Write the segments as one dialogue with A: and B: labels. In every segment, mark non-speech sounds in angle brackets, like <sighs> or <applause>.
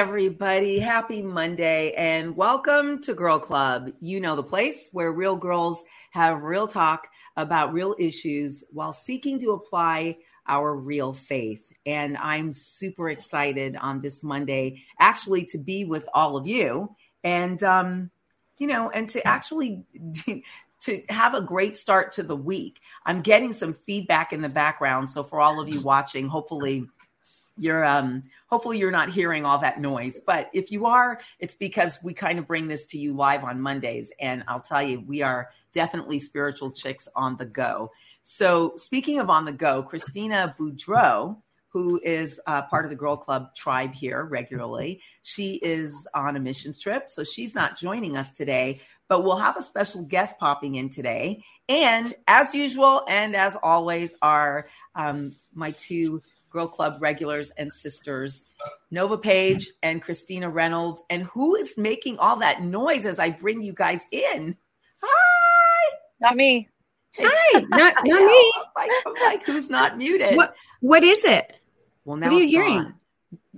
A: Everybody. Happy Monday and welcome to Girl Club. You know, the place where real girls have real talk about real issues while seeking to apply our real faith. And I'm super excited on this Monday, actually, to be with all of you and, um, you know, and to actually. <laughs> to have a great start to the week. I'm getting some feedback in the background. So for all of you watching, hopefully you're um hopefully you're not hearing all that noise but if you are it's because we kind of bring this to you live on mondays and i'll tell you we are definitely spiritual chicks on the go. So speaking of on the go christina boudreau who is uh, part of the girl club tribe here regularly she is on a missions trip so she's not joining us today but we'll have a special guest popping in today. And as usual and as always are um, my two Girl Club regulars and sisters, Nova Page and Christina Reynolds. And who is making all that noise as I bring you guys in? Hi.
B: Not me.
C: Hi. <laughs> Not, not me.
A: Like, I'm like, who's not muted?
C: What, what is it?
A: Well, now
C: what are you
A: it's
C: hearing?
A: Gone.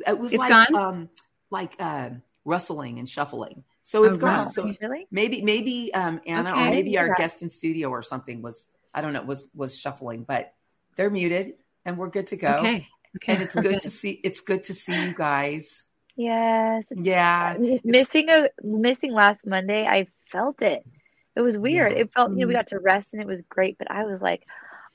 A: It was
C: It's
A: like,
C: gone?
A: um, like uh, rustling and shuffling. So it's
C: Oh,
A: gone.
C: rustling.
A: So
B: Really?
A: maybe, maybe um, Anna or maybe our
B: Yeah.
A: guest in studio or something was, I don't know, was was shuffling, but they're muted and we're good to go.
C: Okay. Okay.
A: And it's good to see. It's good to see you guys.
B: Yes.
A: Yeah. <laughs>
B: Missing a missing last Monday, I felt it. It was weird.
A: Yeah.
B: It felt, you know, we
C: Mm.
B: got to rest and it was great, but I was like,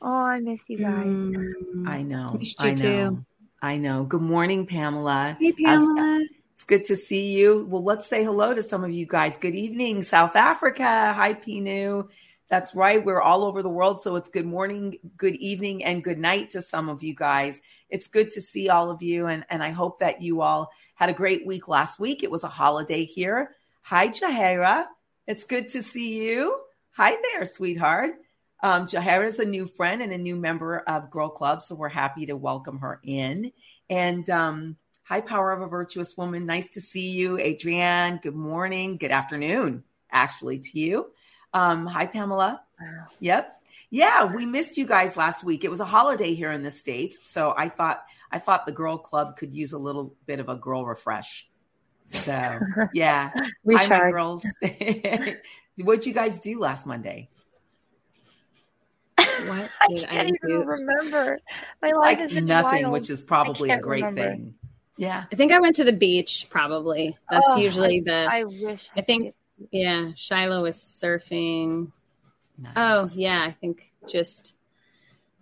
B: oh, I miss you guys.
C: Mm.
A: I know.
C: Missed you
A: I know.
C: too.
A: I know. Good morning, Pamela.
C: Hey, Pamela.
A: It's good to see you. Well, let's say hello to some of you guys. Good evening, South Africa. Hi, Pinu. That's right. We're all over the world. So it's good morning, good evening, and good night to some of you guys. It's good to see all of you. And, and I hope that you all had a great week last week. It was a holiday here. Hi, Jahara. It's good to see you. Hi there, sweetheart. Um, Jahara is a new friend and a new member of Girl Club. So we're happy to welcome her in. And um, hi, Power of a Virtuous Woman. Nice to see you, Adrienne. Good morning. Good afternoon, actually, to you. Um, hi, Pamela.
B: Wow.
A: Yep. Yeah, we missed you guys last week. It was a holiday here in the States. So I thought I thought the girl club could use a little bit of a girl refresh. So <laughs> yeah. Hi, my
B: Recharge.
A: girls. <laughs> What'd you guys do last Monday?
C: What <laughs>
B: I
C: did I
B: can't even
C: do?
B: remember. My life
A: Like
B: has been
A: nothing,
B: wild.
A: which is probably a great
B: remember.
A: thing. Yeah.
C: I think I went to the beach. Probably. That's
B: Oh,
C: usually
B: I,
C: the.
B: I wish.
C: I think- yeah. Shiloh was surfing.
A: Nice.
C: Oh yeah. I think just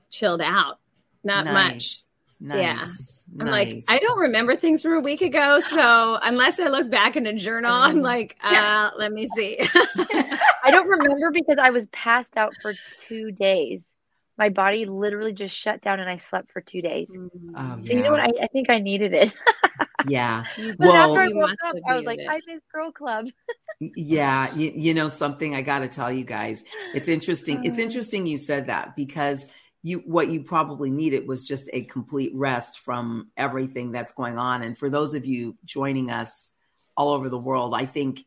C: chilled out. Not much.
A: Nice.
C: Yeah.
A: Nice.
C: I'm like, I don't remember things from a week ago. So unless I look back in a journal, I'm like, uh, let me see. <laughs>
B: I don't remember because I was passed out for two days. My body literally just shut down and I slept for two days.
A: Um,
B: So you know what? I, I think I needed it. <laughs>
A: Yeah.
B: But
A: Well-
B: after I woke up, I was like,
C: needed it.
B: I miss Girl Club.
A: Yeah, you, you know something I got to tell you guys. It's interesting. It's
B: Uh.
A: interesting you said that because you what you probably needed was just a complete rest from everything that's going on. And for those of you joining us all over the world, I think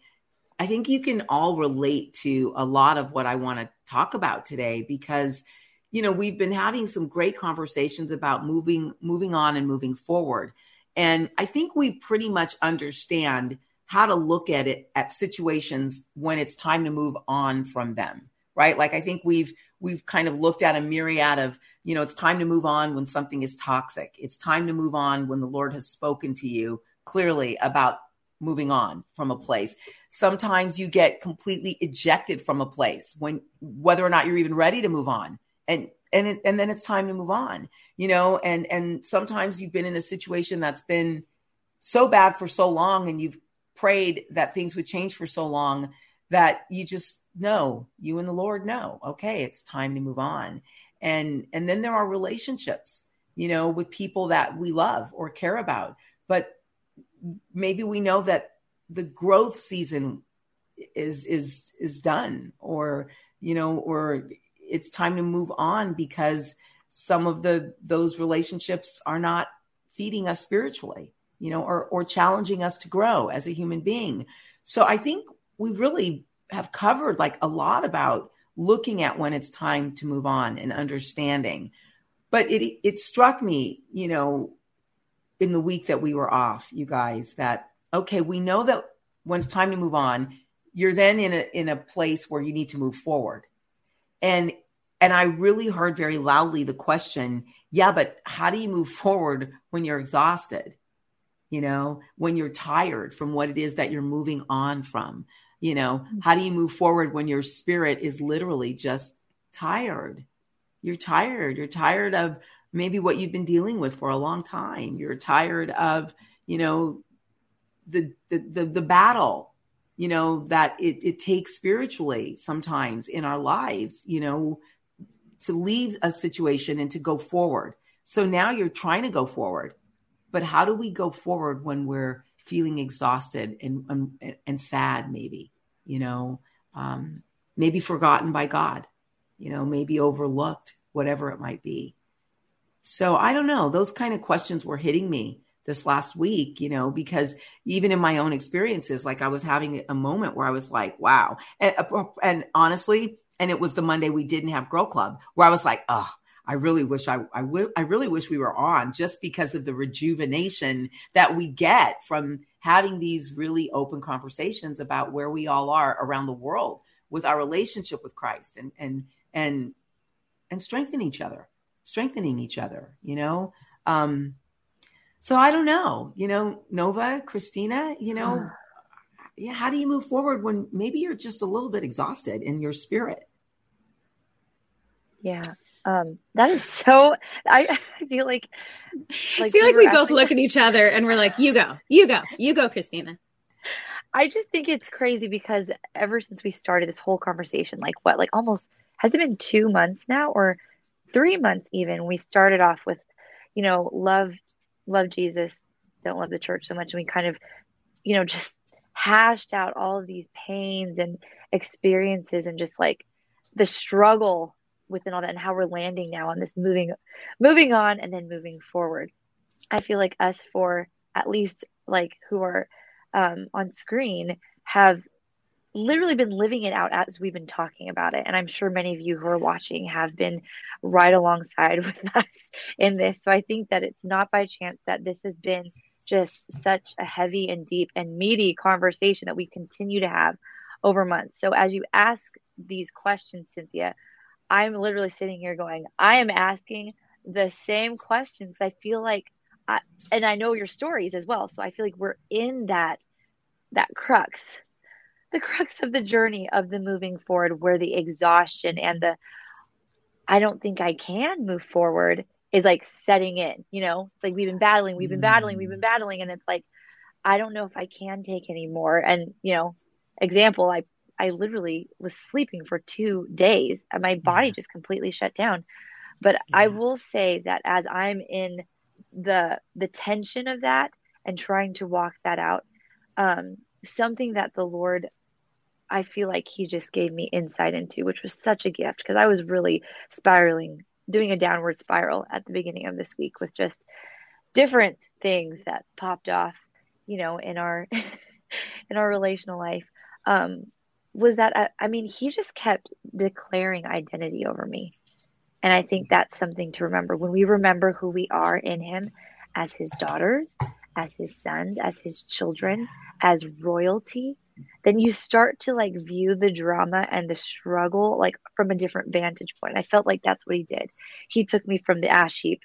A: I think you can all relate to a lot of what I want to talk about today because you know, we've been having some great conversations about moving moving on and moving forward. And I think we pretty much understand how to look at it at situations when it's time to move on from them right? Like i think we've we've kind of looked at a myriad of you know it's time to move on when something is toxic. It's time to move on when the lord has spoken to you clearly about moving on from a place. Sometimes you get completely ejected from a place when whether or not you're even ready to move on. And and it, and then it's time to move on you know and and sometimes you've been in a situation that's been so bad for so long and you've prayed that things would change for so long that you just know you and the lord know okay it's time to move on. And and then there are relationships you know with people that we love or care about but maybe we know that the growth season is is is done or you know or it's time to move on because some of the those relationships are not feeding us spiritually you know or or challenging us to grow as a human being so i think we really have covered like a lot about looking at when it's time to move on and understanding but it it struck me you know in the week that we were off, you guys, that okay, we know that when it's time to move on, you're then in a in a place where you need to move forward. And and I really heard very loudly the question, yeah, but how do you move forward when you're exhausted? You know, when you're tired from what it is that you're moving on from. You know, mm-hmm. how do you move forward when your spirit is literally just tired? You're tired. You're tired of maybe what you've been dealing with for a long time. You're tired of, you know, the the the, the battle, you know, that it, it takes spiritually sometimes in our lives, you know, to leave a situation and to go forward. So now you're trying to go forward. But how do we go forward when we're feeling exhausted and and, and sad maybe, you know, um, maybe forgotten by God, you know, maybe overlooked, whatever it might be. So I don't know. Those kind of questions were hitting me this last week, you know, because even in my own experiences, like I was having a moment where I was like, wow. And, and honestly, and it was the Monday we didn't have Girl Club where I was like, oh, I really wish I, I, w- I really wish we were on just because of the rejuvenation that we get from having these really open conversations about where we all are around the world with our relationship with Christ and, and, and, and strengthen each other strengthening each other, you know? Um, so I don't know, you know, Nova, Christina, you know, yeah, how do you move forward when maybe you're just a little bit exhausted in your spirit?
B: Yeah. Um, that is so I, I feel like,
C: like I feel like we both look at each other and we're like, you go, you go, you go, Christina.
B: I just think it's crazy because ever since we started this whole conversation, like what, like almost has it been two months now or three months even we started off with you know love love jesus don't love the church so much. And we kind of you know just hashed out all of these pains and experiences and just like the struggle within all that and how we're landing now on this moving moving on and then moving forward. I feel like us for at least like who are um, on screen have literally been living it out as we've been talking about it. And I'm sure many of you who are watching have been right alongside <laughs> with us in this. So I think that it's not by chance that this has been just such a heavy and deep and meaty conversation that we continue to have over months. So as you ask these questions, Cynthia, I'm literally sitting here going, I am asking the same questions. I feel like, I, and I know your stories as well. So I feel like we're in that that crux the crux of the journey of the moving forward where the exhaustion and the I don't think I can move forward is like setting in, you know? It's like we've been battling, we've been battling, we've been mm. battling and it's like I don't know if I can take anymore and you know, example I I literally was sleeping for 2 days and my body yeah. just completely shut down. But yeah. I will say that as I'm in the the tension of that and trying to walk that out um something that the Lord I feel like he just gave me insight into, which was such a gift because I was really spiraling, doing a downward spiral at the beginning of this week with just different things that popped off, you know, in our <laughs> in our relational life. Um, was that I, I mean, he just kept declaring identity over me. And I think that's something to remember. When we remember who we are in him as his daughters, as his sons, as his children, as royalty, then you start to like view the drama and the struggle like from a different vantage point. I felt like that's what he did. He took me from the ash heap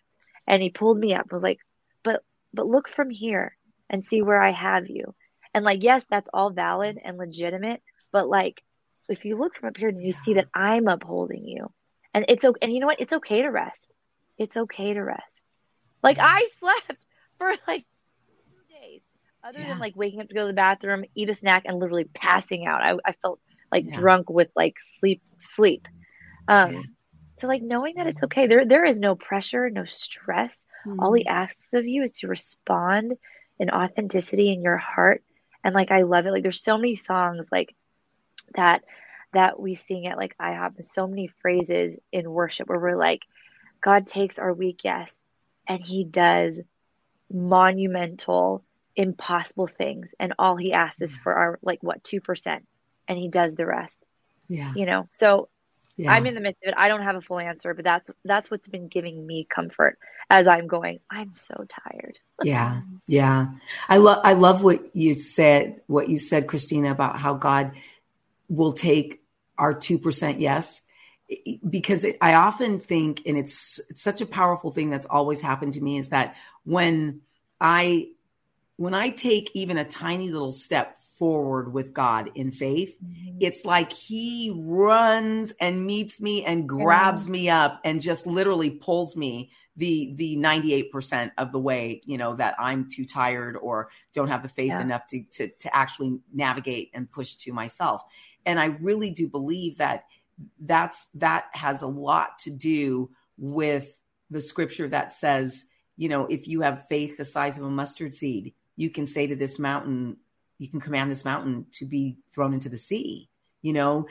B: and he pulled me up. was like, but but look from here and see where I have you. And like, yes, that's all valid and legitimate, but like if you look from up here and you see that I'm upholding you. And it's okay and you know what? It's okay to rest. It's okay to rest. Like I <laughs> slept for like other yeah. than like waking up to go to the bathroom, eat a snack, and literally passing out. I, I felt like yeah. drunk with like sleep, sleep. Um, yeah. so like knowing that it's okay. There, there is no pressure, no stress. Mm-hmm. All he asks of you is to respond in authenticity in your heart. And like, I love it. Like, there's so many songs like that that we sing at like IHOP. So many phrases in worship where we're like, God takes our weak yes, and He does monumental impossible things and all he asks is for our like what 2% and he does the rest
A: yeah
B: you know so yeah. I'm in the midst of it. I don't have a full answer, but that's that's what's been giving me comfort as I'm going. I'm so tired. <laughs>
A: yeah, yeah. I love I love what you said. What you said, Christina, about how God will take our two percent yes, because it, I often think, and it's it's such a powerful thing that's always happened to me is that when I when I take even a tiny little step forward with God in faith, mm-hmm. it's like He runs and meets me and grabs yeah. me up and just literally pulls me the the 98% of the way you know that i'm too tired or don't have the faith yeah. enough to, to to actually navigate and push to myself and i really do believe that that's that has a lot to do with the scripture that says you know if you have faith the size of a mustard seed you can say to this mountain you can command this mountain to be thrown into the sea, you know,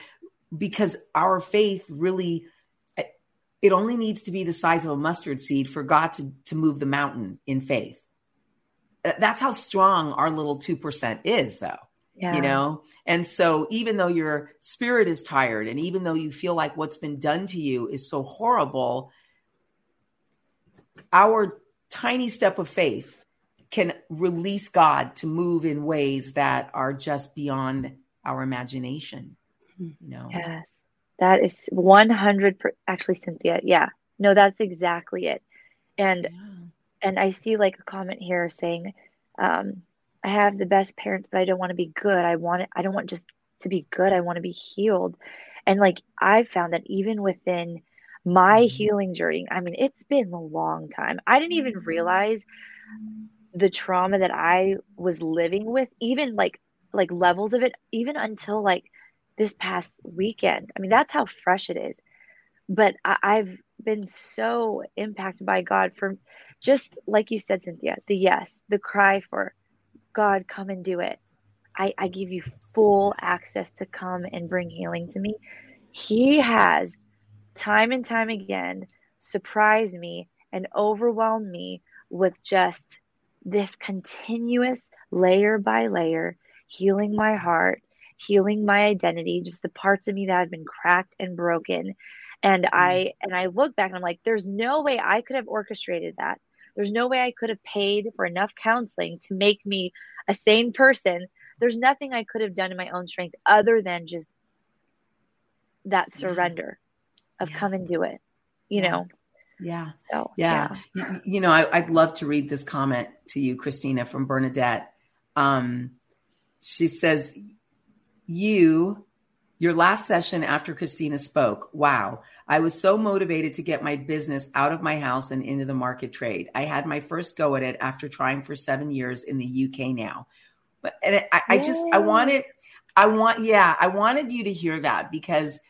A: because our faith really it only needs to be the size of a mustard seed for God to, to move the mountain in faith. That's how strong our little 2% is, though. Yeah. You know? And so, even though your spirit is tired, and even though you feel like what's been done to you is so horrible, our tiny step of faith release God to move in ways that are just beyond our imagination. You know?
B: Yes, that is 100 per, actually, Cynthia. Yeah, no, that's exactly it. And, yeah. and I see like a comment here saying, um, I have the best parents, but I don't want to be good. I want it, I don't want just to be good. I want to be healed. And like I found that even within my mm-hmm. healing journey, I mean, it's been a long time. I didn't even mm-hmm. realize the trauma that I was living with, even like like levels of it, even until like this past weekend. I mean, that's how fresh it is. But I, I've been so impacted by God for just like you said, Cynthia, the yes, the cry for God, come and do it. I, I give you full access to come and bring healing to me. He has time and time again surprised me and overwhelmed me with just this continuous layer by layer, healing my heart, healing my identity, just the parts of me that had been cracked and broken. And. I mm. and I look back and I'm like, there's no way I could have orchestrated that. There's no way I could have paid for enough counseling to make me a sane person. There's nothing I could have done in my own strength other than just that surrender yeah. of yeah. come and do it. You yeah. know,
A: yeah. So, yeah. yeah. You, know, I, would love to read this comment to you, Christina, from Bernadette. Um, she says, You, your last session after Christina spoke, wow, I was so motivated to get my business out of my house and into the market trade. I had my first go at it after trying for seven years in the UK now. But, And I, I just, I wanted, I want, yeah, I wanted you to hear that because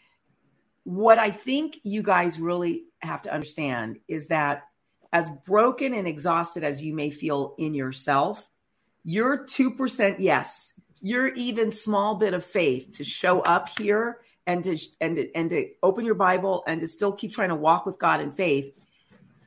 A: what I think you guys really have to understand is that as broken and exhausted as you may feel in yourself, your 2% yes, your even small bit of faith to show up here and to and to, and to open your Bible and to still keep trying to walk with God in faith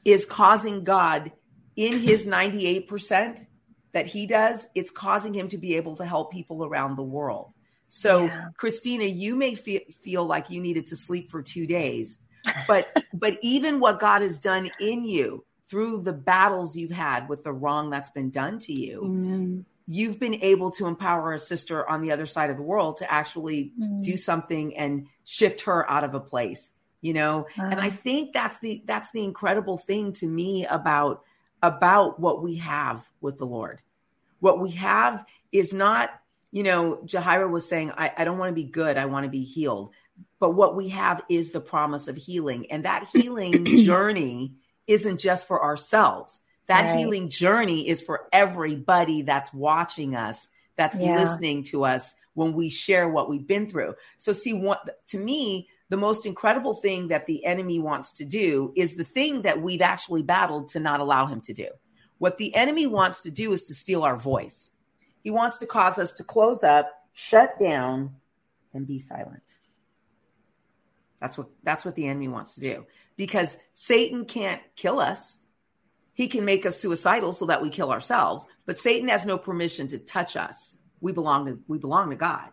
A: is causing God in his 98% that he does, it's causing him to be able to help people around the world. So, yeah. Christina, you may feel, feel like you needed to sleep for 2 days but but even what God has done in you through the battles you've had with the wrong that's been done to you, Amen. you've been able to empower a sister on the other side of the world to actually mm. do something and shift her out of a place, you know? Uh, and I think that's the that's the incredible thing to me about about what we have with the Lord. What we have is not, you know, Jahira was saying, I, I don't want to be good, I want to be healed but what we have is the promise of healing. And that healing <clears throat> journey isn't just for ourselves. That right. healing journey is for everybody that's watching us, that's yeah. listening to us when we share what we've been through. So, see, what to me, the most incredible thing that the enemy wants to do is the thing that we've actually battled to not allow him to do. What the enemy wants to do is to steal our voice. He wants to cause us to close up, shut down, and be silent. That's what that's what the enemy wants to do. Because Satan can't kill us. He can make us suicidal so that we kill ourselves, but Satan has no permission to touch us. We belong to we belong to God.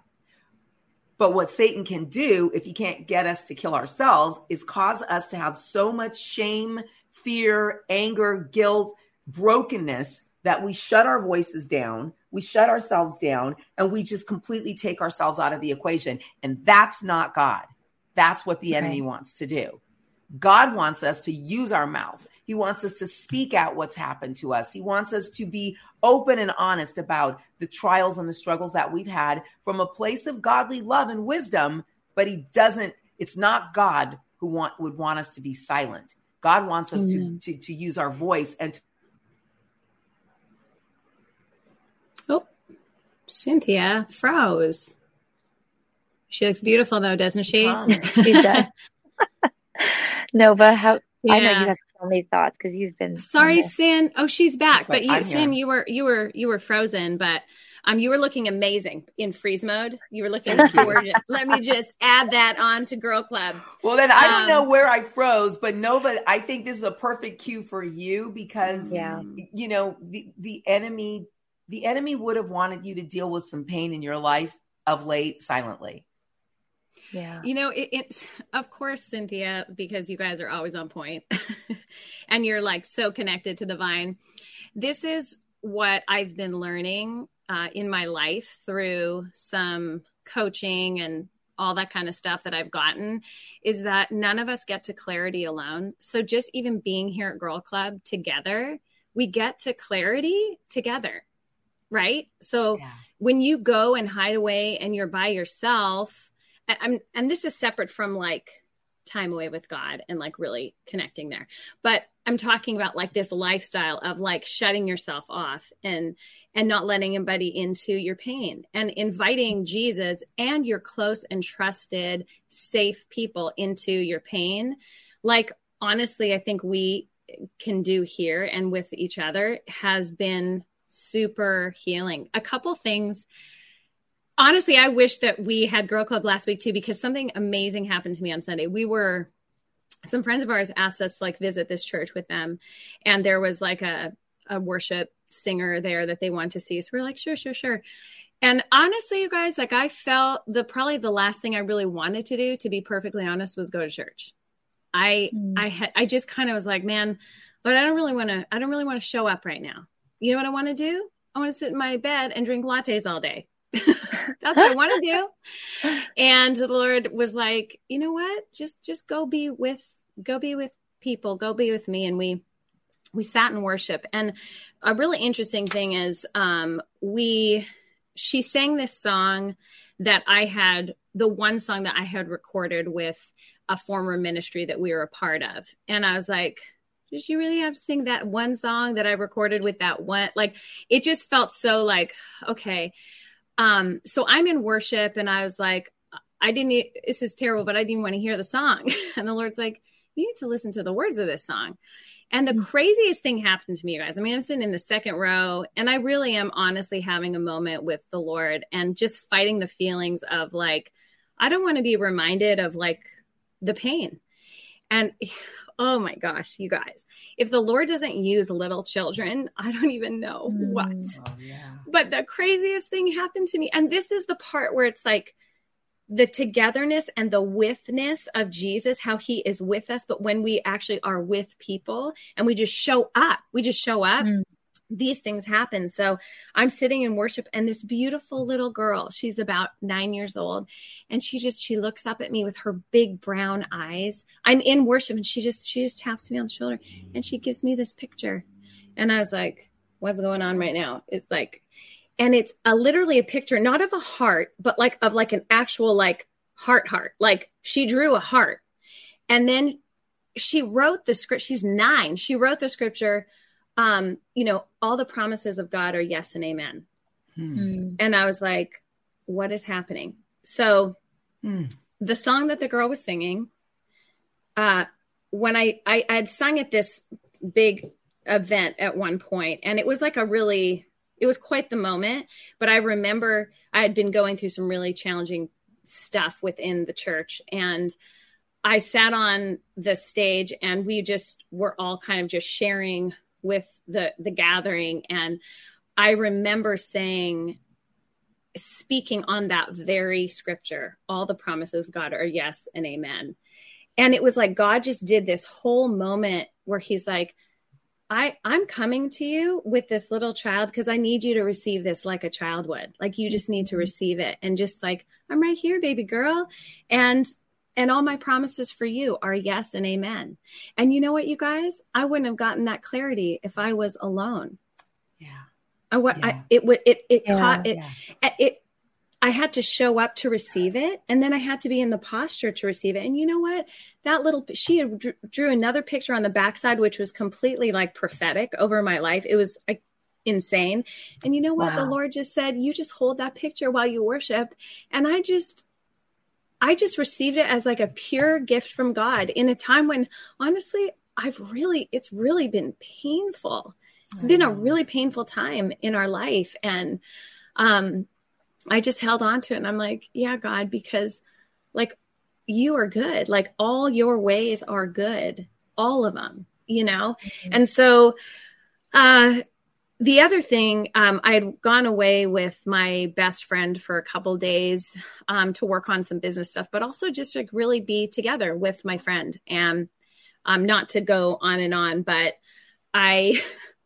A: But what Satan can do, if he can't get us to kill ourselves, is cause us to have so much shame, fear, anger, guilt, brokenness that we shut our voices down, we shut ourselves down, and we just completely take ourselves out of the equation. And that's not God. That's what the enemy wants to do. God wants us to use our mouth. He wants us to speak out what's happened to us. He wants us to be open and honest about the trials and the struggles that we've had from a place of godly love and wisdom, but he doesn't it's not God who want would want us to be silent. God wants us to, to to use our voice and to
C: Oh, Cynthia froze. She looks beautiful though, doesn't she?
B: she does. <laughs> <laughs> Nova, how yeah. I know you have so many thoughts because you've been
C: sorry, Cyn. Oh, she's back. But, but you, Cyn, you were you were you were frozen, but um, you were looking amazing in freeze mode. You were looking gorgeous. Let me just add that on to Girl Club.
A: Well, then I don't um, know where I froze, but Nova, I think this is a perfect cue for you because yeah. you know the the enemy the enemy would have wanted you to deal with some pain in your life of late silently.
C: Yeah. You know, it, it's of course, Cynthia, because you guys are always on point <laughs> and you're like so connected to the vine. This is what I've been learning uh, in my life through some coaching and all that kind of stuff that I've gotten is that none of us get to clarity alone. So just even being here at Girl Club together, we get to clarity together. Right. So yeah. when you go and hide away and you're by yourself, I'm, and this is separate from like time away with God and like really connecting there. But I'm talking about like this lifestyle of like shutting yourself off and and not letting anybody into your pain and inviting Jesus and your close and trusted safe people into your pain. Like honestly, I think we can do here and with each other has been super healing. A couple things honestly, I wish that we had Girl Club last week too, because something amazing happened to me on Sunday. We were, some friends of ours asked us to like visit this church with them, and there was like a, a worship singer there that they wanted to see. So we're like, sure, sure, sure. And honestly, you guys, like I felt the probably the last thing I really wanted to do, to be perfectly honest, was go to church. I mm. I had I just kind of was like, man, but I don't really want to I don't really want to show up right now. You know what I want to do? I want to sit in my bed and drink lattes all day. <laughs> That's what I want to do. And the Lord was like, you know what? Just just go be with go be with people, go be with me. And we we sat in worship. And a really interesting thing is um we she sang this song that I had the one song that I had recorded with a former ministry that we were a part of. And I was like, did you really have to sing that one song that I recorded with that one? Like, it just felt so like, okay. Um, so I'm in worship and I was like, I didn't, this is terrible, but I didn't want to hear the song. <laughs> And the Lord's like, you need to listen to the words of this song. And the mm. craziest thing happened to me, guys. I mean, I'm sitting in the second row and I really am honestly having a moment with the Lord and just fighting the feelings of like, I don't want to be reminded of like the pain. And <sighs> oh my gosh, you guys, if the Lord doesn't use little children, I don't even know mm. what. Oh, yeah. But the craziest thing happened to me. And this is the part where it's like the togetherness and the withness of Jesus, how he is with us. But when we actually are with people and we just show up, we just show up. Mm these things happen. So I'm sitting in worship and this beautiful little girl, she's about nine years old. And she just, she looks up at me with her big brown eyes. I'm in worship and she just, she just taps me on the shoulder and she gives me this picture. And I was like, what's going on right now? It's like, and it's a, literally a picture, not of a heart, but like of like an actual like heart heart. Like she drew a heart. And then she wrote the script. She's nine. She wrote the scripture um, you know, all the promises of God are yes and amen. Hmm. And I was like, what is happening? So hmm. the song that the girl was singing, uh, when I, I I had sung at this big event at one point, and it was like a really it was quite the moment. But I remember I had been going through some really challenging stuff within the church, and I sat on the stage, and we just were all kind of just sharing with the the gathering and I remember saying speaking on that very scripture. All the promises of God are yes and amen. And it was like God just did this whole moment where he's like, I, I'm coming to you with this little child because I need you to receive this like a child would. Like you just need to mm-hmm. receive it and just like, I'm right here, baby girl. And and all my promises for you are yes and amen. And you know what, you guys? I wouldn't have gotten that clarity if I was alone.
A: Yeah.
C: I what yeah. I it would it it yeah, caught it, yeah. it I had to show up to receive it and then I had to be in the posture to receive it. And you know what? That little she drew, drew another picture on the backside which was completely like prophetic over my life. It was I, insane. And you know what? Wow. The Lord just said, "You just hold that picture while you worship." And I just I just received it as like a pure gift from God in a time when honestly, I've really, it's really been painful. It's been a really painful time in our life. And um, I just held on to it and I'm like, yeah, God, because like you are good. Like all your ways are good, all of them, you know? Mm-hmm. And so, uh, the other thing, um, I had gone away with my best friend for a couple days um, to work on some business stuff, but also just to really be together with my friend and um, not to go on and on. But I,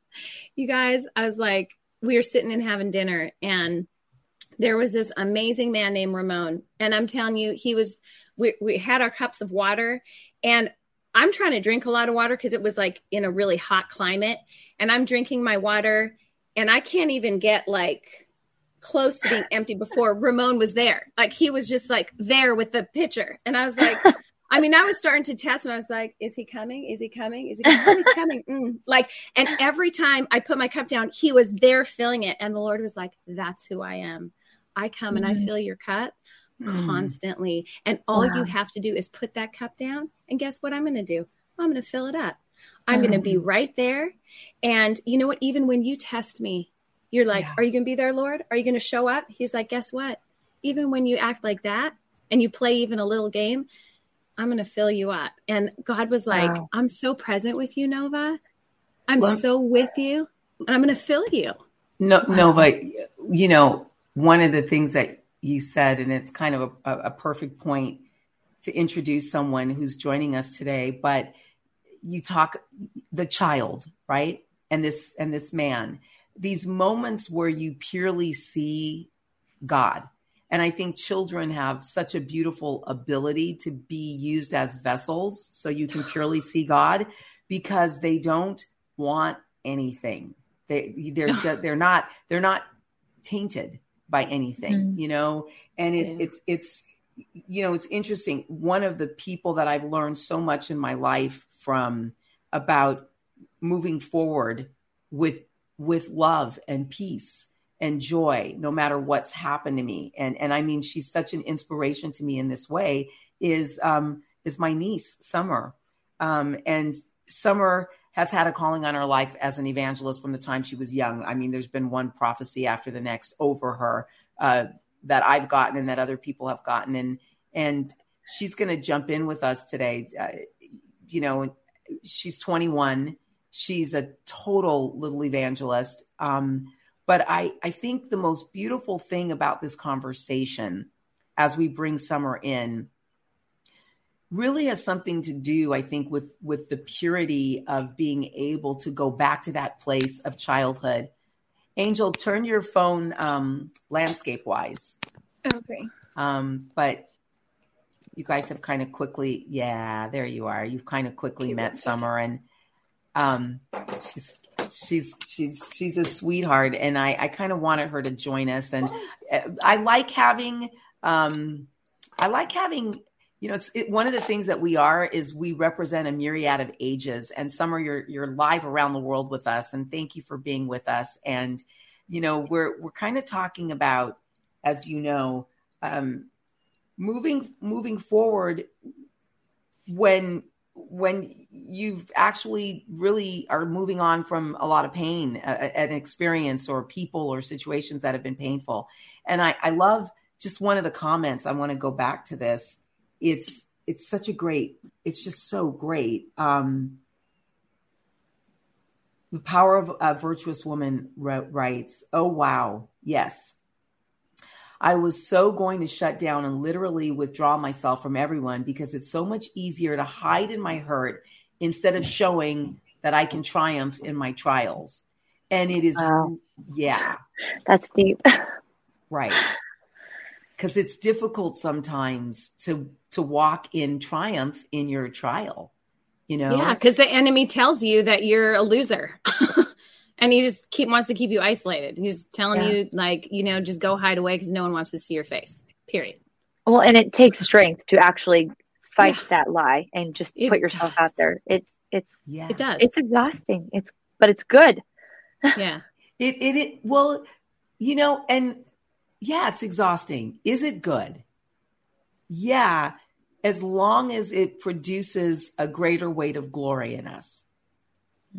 C: <laughs> you guys, I was like, we were sitting and having dinner, and there was this amazing man named Ramon. And I'm telling you, he was, we, we had our cups of water, and I'm trying to drink a lot of water because it was like in a really hot climate. And I'm drinking my water and I can't even get like close to being empty before Ramon was there. Like he was just like there with the pitcher. And I was like, <laughs> I mean, I was starting to test him. I was like, is he coming? Is he coming? Is he coming? Oh, he's coming. <laughs> Mm. Like, and every time I put my cup down, he was there filling it. And the Lord was like, that's who I am. I come mm. and I mm. fill your cup mm. constantly. And all wow. you have to do is put that cup down. And guess what I'm going to do? I'm going to fill it up. I'm mm. going to be right there. And you know what? Even when you test me, you're like, yeah. Are you going to be there, Lord? Are you going to show up? He's like, Guess what? Even when you act like that and you play even a little game, I'm going to fill you up. And God was like, wow. I'm so present with you, Nova. I'm so with you, and I'm going to fill you.
A: No, wow. Nova, you know, one of the things that you said, and it's kind of a, a perfect point to introduce someone who's joining us today, but you talk the child, right? And this and this man, these moments where you purely see God. And I think children have such a beautiful ability to be used as vessels so you can purely see God because they don't want anything. They they're just, they're not they're not tainted by anything, mm-hmm. you know? And it, yeah. it's, it's, you know, it's interesting. One of the people that I've learned so much in my life from about moving forward with, with love and peace and joy, no matter what's happened to me. And, and I mean, she's such an inspiration to me in this way is, um, is my niece, Summer. Um, and Summer has had a calling on her life as an evangelist from the time she was young. I mean, there's been one prophecy after the next over her uh, that I've gotten and that other people have gotten, and and she's going to jump in with us today. Uh, you know, she's 21. She's a total little evangelist. Um, but I, I think the most beautiful thing about this conversation as we bring Summer in really has something to do i think with with the purity of being able to go back to that place of childhood. Angel turn your phone um landscape wise.
B: Okay.
A: Um but you guys have kind of quickly yeah there you are. You've kind of quickly met summer and um she's she's she's she's a sweetheart and i i kind of wanted her to join us and uh, i like having um i like having you know, it's it, one of the things that we are is we represent a myriad of ages, and Summer, you're you're live around the world with us, and thank you for being with us. And you know, we're we're kind of talking about, as you know, um, moving moving forward when when you've actually really are moving on from a lot of pain, uh, an experience, or people or situations that have been painful. And I, I love just one of the comments. I want to go back to this it's it's such a great it's just so great um the power of a virtuous woman writes oh wow yes I was so going to shut down and literally withdraw myself from everyone because it's so much easier to hide in my hurt instead of showing that I can triumph in my trials. And it is, wow. yeah.
B: That's deep. <laughs>
A: Right. Because it's difficult sometimes to to walk in triumph in your trial. You know?
C: Yeah, because the enemy tells you that you're a loser. <laughs> and he just keep wants to keep you isolated. He's telling yeah. you like, you know, just go hide away because no one wants to see your face. Period.
B: Well, and it takes strength to actually fight yeah. that lie and just it put yourself does. out there. It it's
C: yeah, it does.
B: It's exhausting. It's but it's good. <laughs>
C: Yeah.
A: it, it it well, you know, and yeah, it's exhausting. Is it good? Yeah, as long as it produces a greater weight of glory in us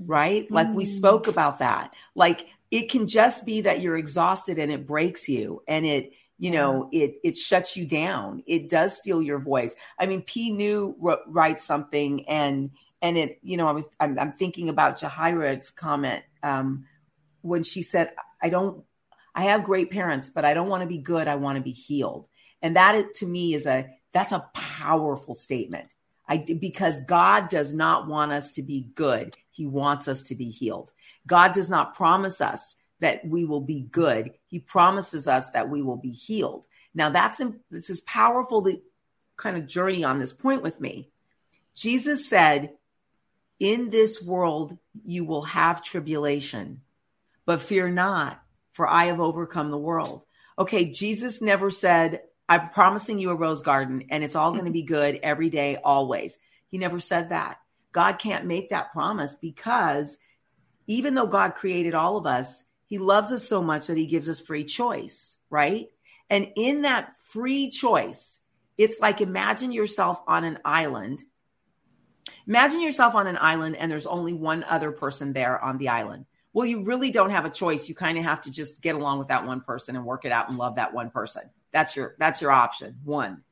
A: right? Like we spoke mm. about that. Like it can just be that you're exhausted and it breaks you and it, you know, it it shuts you down. It does steal your voice. I mean, Pinu writes something and and it, you know, I was I'm, I'm thinking about Jahira's comment um, when she said, "I don't, I have great parents, but I don't want to be good. I want to be healed." And that to me is a that's a powerful statement I, because God does not want us to be good. He wants us to be healed. God does not promise us that we will be good. He promises us that we will be healed. Now that's, this is powerful to kind of journey on this point with me. Jesus said, in this world, you will have tribulation, but fear not, for I have overcome the world. Okay. Jesus never said, I'm promising you a rose garden and it's all going to mm-hmm. be good every day, always. He never said that. God can't make that promise because even though God created all of us, he loves us so much that he gives us free choice, right? And in that free choice, it's like imagine yourself on an island. Imagine yourself on an island and there's only one other person there on the island. Well, you really don't have a choice. You kind of have to just get along with that one person and work it out and love that one person. That's your that's your option. One.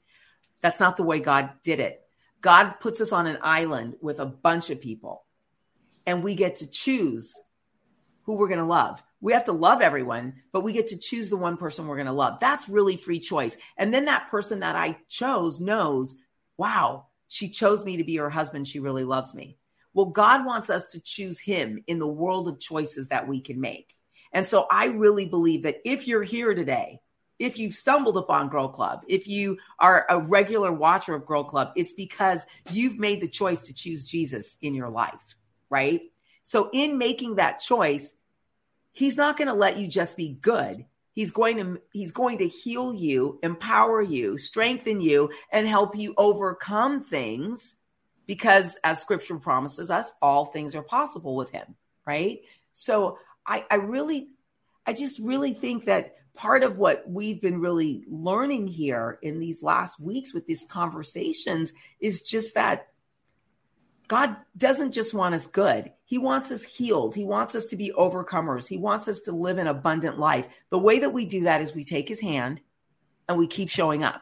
A: That's not the way God did it. God puts us on an island with a bunch of people and we get to choose who we're going to love. We have to love everyone, but we get to choose the one person we're going to love. That's really free choice. And then that person that I chose knows, wow, she chose me to be her husband. She really loves me. Well, God wants us to choose him in the world of choices that we can make. And so I really believe that if you're here today if you've stumbled upon Girl Club, if you are a regular watcher of Girl Club, it's because you've made the choice to choose Jesus in your life, right? So in making that choice, he's not going to let you just be good. He's going to he's going to heal you, empower you, strengthen you and help you overcome things because as scripture promises us, all things are possible with him, right? So I I really I just really think that part of what we've been really learning here in these last weeks with these conversations is just that God doesn't just want us good. He wants us healed. He wants us to be overcomers. He wants us to live an abundant life. The way that we do that is we take his hand and we keep showing up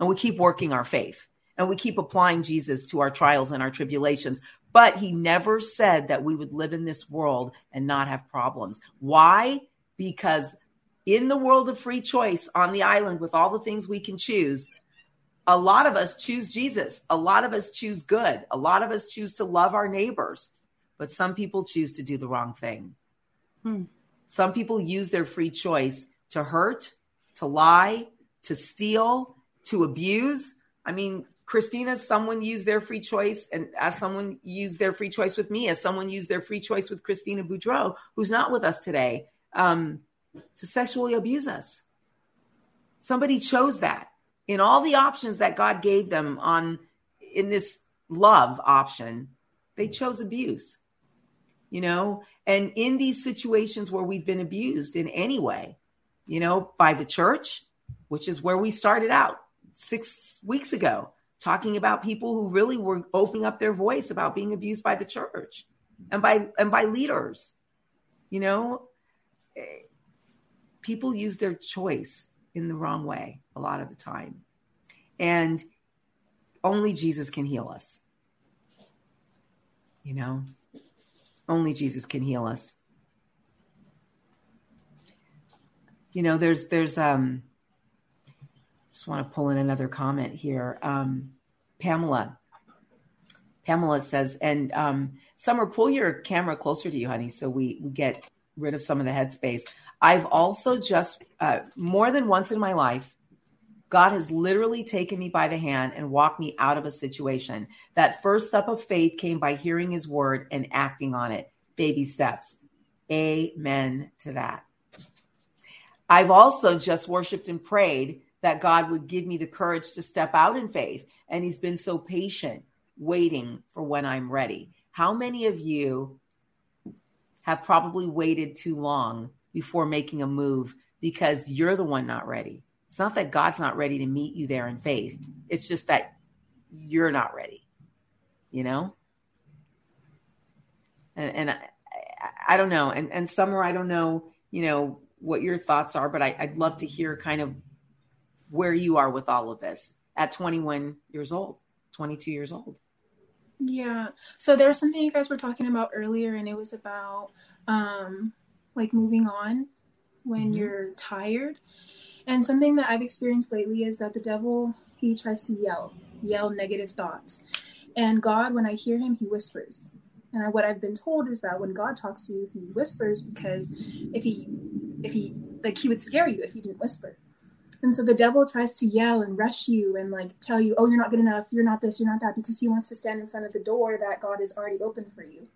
A: and we keep working our faith and we keep applying Jesus to our trials and our tribulations. But he never said that we would live in this world and not have problems. Why? Because in the world of free choice on the island with all the things we can choose, a lot of us choose Jesus. A lot of us choose good. A lot of us choose to love our neighbors, but some people choose to do the wrong thing. Hmm. Some people use their free choice to hurt, to lie, to steal, to abuse. I mean, Christina, someone used their free choice, and as someone used their free choice with me, as someone used their free choice with Christina Boudreau, who's not with us today. Um, to sexually abuse us. Somebody chose that in all the options that God gave them on in this love option, they chose abuse. You know, and in these situations where we've been abused in any way, you know, by the church, which is where we started out six weeks ago, talking about people who really were opening up their voice about being abused by the church and by and by leaders. You know, people use their choice in the wrong way a lot of the time. And only Jesus can heal us. You know, only Jesus can heal us. You know, there's, there's, um, just want to pull in another comment here. Um, Pamela. Pamela says, and um, Summer, pull your camera closer to you, honey, so we, we get rid of some of the headspace. I've also just, uh, more than once in my life, God has literally taken me by the hand and walked me out of a situation. That first step of faith came by hearing his word and acting on it. Baby steps. Amen to that. I've also just worshiped and prayed that God would give me the courage to step out in faith. And he's been so patient, waiting for when I'm ready. How many of you have probably waited too long before making a move because you're the one not ready? It's not that God's not ready to meet you there in faith. It's just that you're not ready, you know? And, and I, I, don't know. And, and Summer, I don't know, you know, what your thoughts are, but I, I'd love to hear kind of where you are with all of this at 21 years old, 22 years old.
D: Yeah. So there was something you guys were talking about earlier, and it was about um, like moving on when mm-hmm. you're tired. And something that I've experienced lately is that the devil, he tries to yell, yell negative thoughts. And God, when I hear him, he whispers. And I, what I've been told is that when God talks to you, he whispers because if he, if he, like, he would scare you if he didn't whisper. And so the devil tries to yell and rush you and like tell you, oh, you're not good enough, you're not this, you're not that, because he wants to stand in front of the door that God has already opened for you.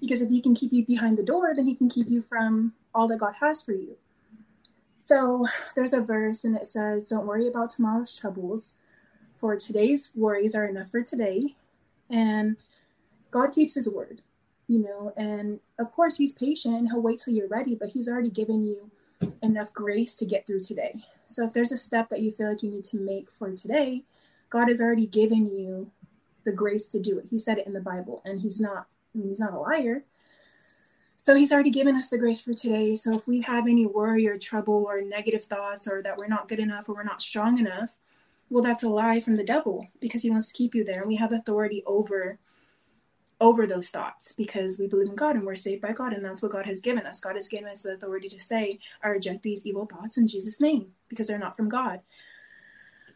D: Because if he can keep you behind the door, then he can keep you from all that God has for you. So there's a verse and it says, Don't worry about tomorrow's troubles, for today's worries are enough for today. And God keeps his word, you know, and of course he's patient and he'll wait till you're ready, but he's already given you enough grace to get through today. So if there's a step that you feel like you need to make for today, God has already given you the grace to do it. He said it in the Bible, and he's not Mean, he's not a liar. So he's already given us the grace for today. So if we have any worry or trouble or negative thoughts or that we're not good enough or we're not strong enough, well, that's a lie from the devil because he wants to keep you there. And we have authority over over those thoughts because we believe in God and we're saved by God and that's what God has given us. God has given us the authority to say, I reject these evil thoughts in Jesus' name because they're not from God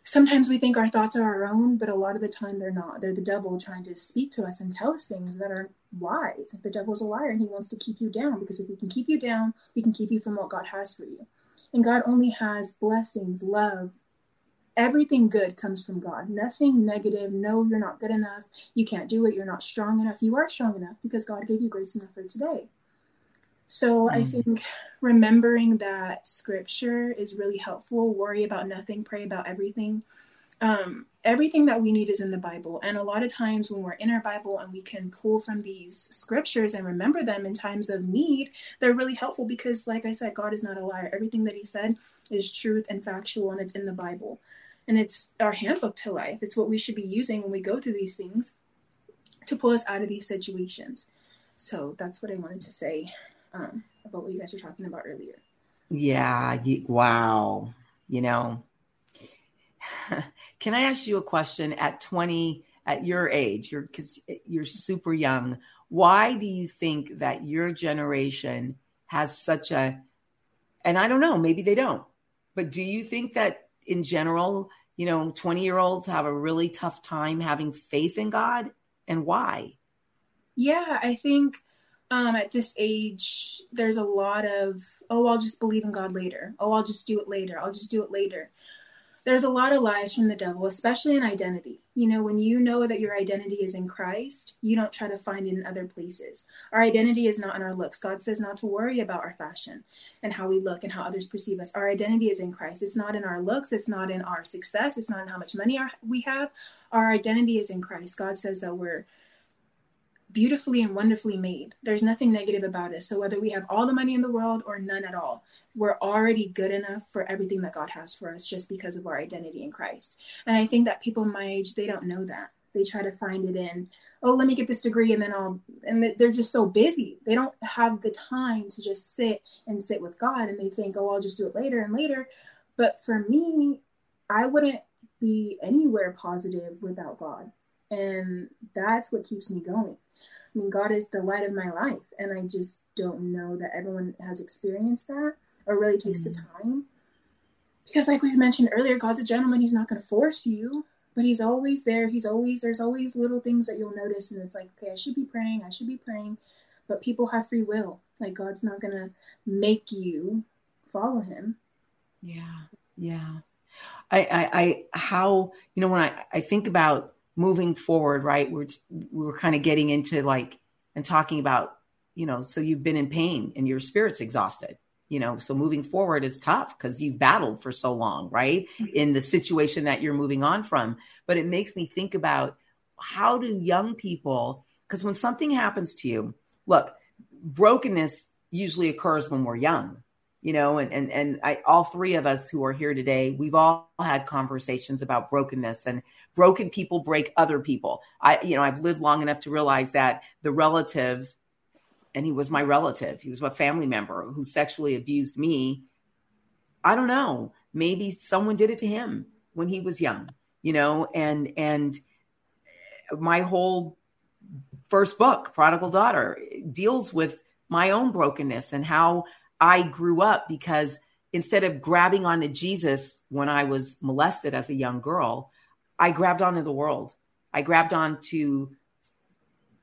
D: sometimes we think our thoughts are our own, but a lot of the time they're not. They're the devil trying to speak to us and tell us things that are lies. The devil's a liar and he wants to keep you down because if he can keep you down, he can keep you from what God has for you. And God only has blessings, love. Everything good comes from God. Nothing negative. No, you're not good enough. You can't do it. You're not strong enough. You are strong enough because God gave you grace enough for today. So mm-hmm. I think remembering that scripture is really helpful. Worry about nothing, pray about everything. Um, everything that we need is in the Bible. And a lot of times when we're in our Bible and we can pull from these scriptures and remember them in times of need, they're really helpful because, like I said, God is not a liar. Everything that He said is truth and factual, and it's in the Bible. And it's our handbook to life. It's what we should be using when we go through these things to pull us out of these situations. So that's what I wanted to say um, about what you guys were talking about earlier.
A: Yeah. wow. You know, <laughs> can I ask you a question at 20, at your age, you're, cause you're super young. Why do you think that your generation has such a, and I don't know, maybe they don't, but do you think that in general, you know, 20 year olds have a really tough time having faith in God and why?
D: Yeah, I think um, at this age, there's a lot of, oh, I'll just believe in God later. Oh, I'll just do it later. I'll just do it later. There's a lot of lies from the devil, especially in identity. You know, when you know that your identity is in Christ, you don't try to find it in other places. Our identity is not in our looks. God says not to worry about our fashion and how we look and how others perceive us. Our identity is in Christ. It's not in our looks. It's not in our success. It's not in how much money we have. Our identity is in Christ. God says that we're beautifully and wonderfully made. There's nothing negative about it. So whether we have all the money in the world or none at all, we're already good enough for everything that God has for us just because of our identity in Christ. And I think that people my age, they don't know that. They try to find it in, oh, let me get this degree and then I'll, and they're just so busy. They don't have the time to just sit and sit with God and they think, oh, I'll just do it later and later. But for me, I wouldn't be anywhere positive without God. And that's what keeps me going. I mean, God is the light of my life. And I just don't know that everyone has experienced that or really takes mm-hmm. the time. because like we mentioned earlier, God's a gentleman. He's not going to force you, but he's always there. He's always there's always little things that you'll notice, and it's like, okay, I should be praying. I should be praying, but people have free will. Like God's not going to make you follow Him.
A: Yeah, yeah. I, I, I, how you know when I, I think about moving forward, right? We're we are kind of getting into like and talking about, you know, so you've been in pain and your spirit's exhausted you know so moving forward is tough because you've battled for so long right? Mm-hmm. in the situation that you're moving on from. But it makes me think about how do young people because when something happens to you look brokenness usually occurs when we're young you know and and and I all three of us who are here today we've all had conversations about brokenness and broken people break other people. I you know I've lived long enough to realize that the relative and he was my relative. He was a family member who sexually abused me. I don't know. Maybe someone did it to him when he was young, you know, and and my whole first book, Prodigal Daughter, deals with my own brokenness and how I grew up because instead of grabbing onto Jesus when I was molested as a young girl, I grabbed onto the world. I grabbed onto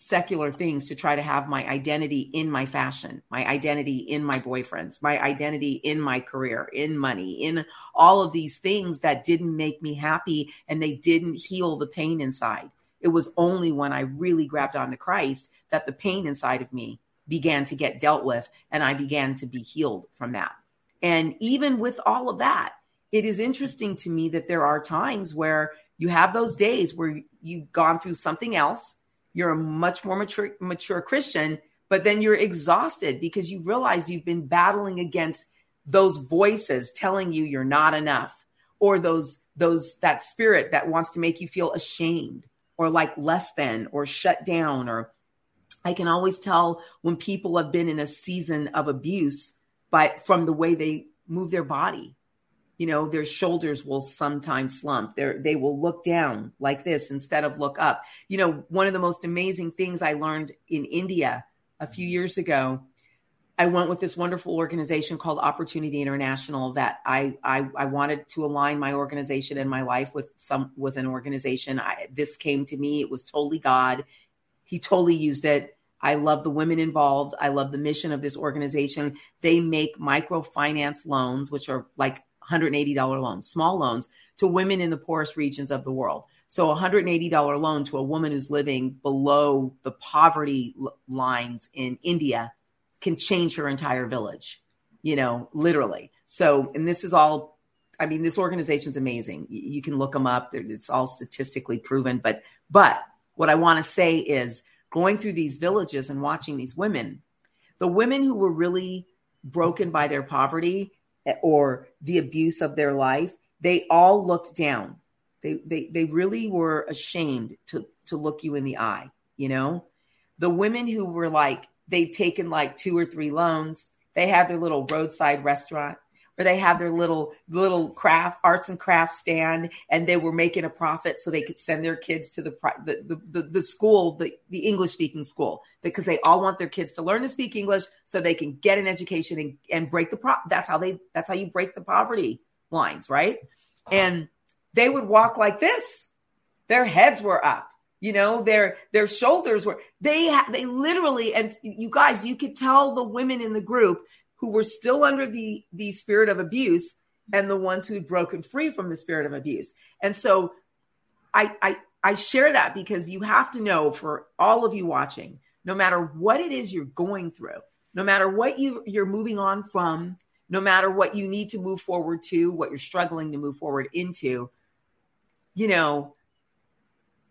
A: secular things to try to have my identity in my fashion, my identity in my boyfriends, my identity in my career, in money, in all of these things that didn't make me happy and they didn't heal the pain inside. It was only when I really grabbed onto Christ that the pain inside of me began to get dealt with and I began to be healed from that. And even with all of that, it is interesting to me that there are times where you have those days where you've gone through something else you're a much more mature mature Christian, but then you're exhausted because you realize you've been battling against those voices telling you you're not enough or those those that spirit that wants to make you feel ashamed or like less than or shut down or I can always tell when people have been in a season of abuse by from the way they move their body you know their shoulders will sometimes slump. They they will look down like this instead of look up. You know one of the most amazing things i learned in india a few years ago i went with this wonderful organization called opportunity international that i i, I wanted to align my organization and my life with some with an organization. I, this came to me. It was totally god. He totally used it. I love the women involved. I love the mission of this organization. They make microfinance loans, which are like $180 loans, small loans to women in the poorest regions of the world. So a $180 loan to a woman who's living below the poverty lines in India can change her entire village, you know, literally. So, and this is all, I mean, this organization's amazing. You can look them up. It's all statistically proven. But, but what I want to say is going through these villages and watching these women, the women who were really broken by their poverty, or the abuse of their life, they all looked down. They, they, they really were ashamed to, to look you in the eye, you know? The women who were like, they'd taken like two or three loans, they had their little roadside restaurant or they had their little little craft arts and crafts stand and they were making a profit so they could send their kids to the the the, the school the, the english speaking school because they all want their kids to learn to speak english so they can get an education and, and break the pro that's how they that's how you break the poverty lines right? And they would walk like this. Their heads were up you know their their shoulders were they ha- they literally and you guys you could tell the women in the group who were still under the the spirit of abuse and the ones who'd broken free from the spirit of abuse. And so I I I share that because you have to know for all of you watching, no matter what it is you're going through, no matter what you you're moving on from, no matter what you need to move forward to, what you're struggling to move forward into, you know,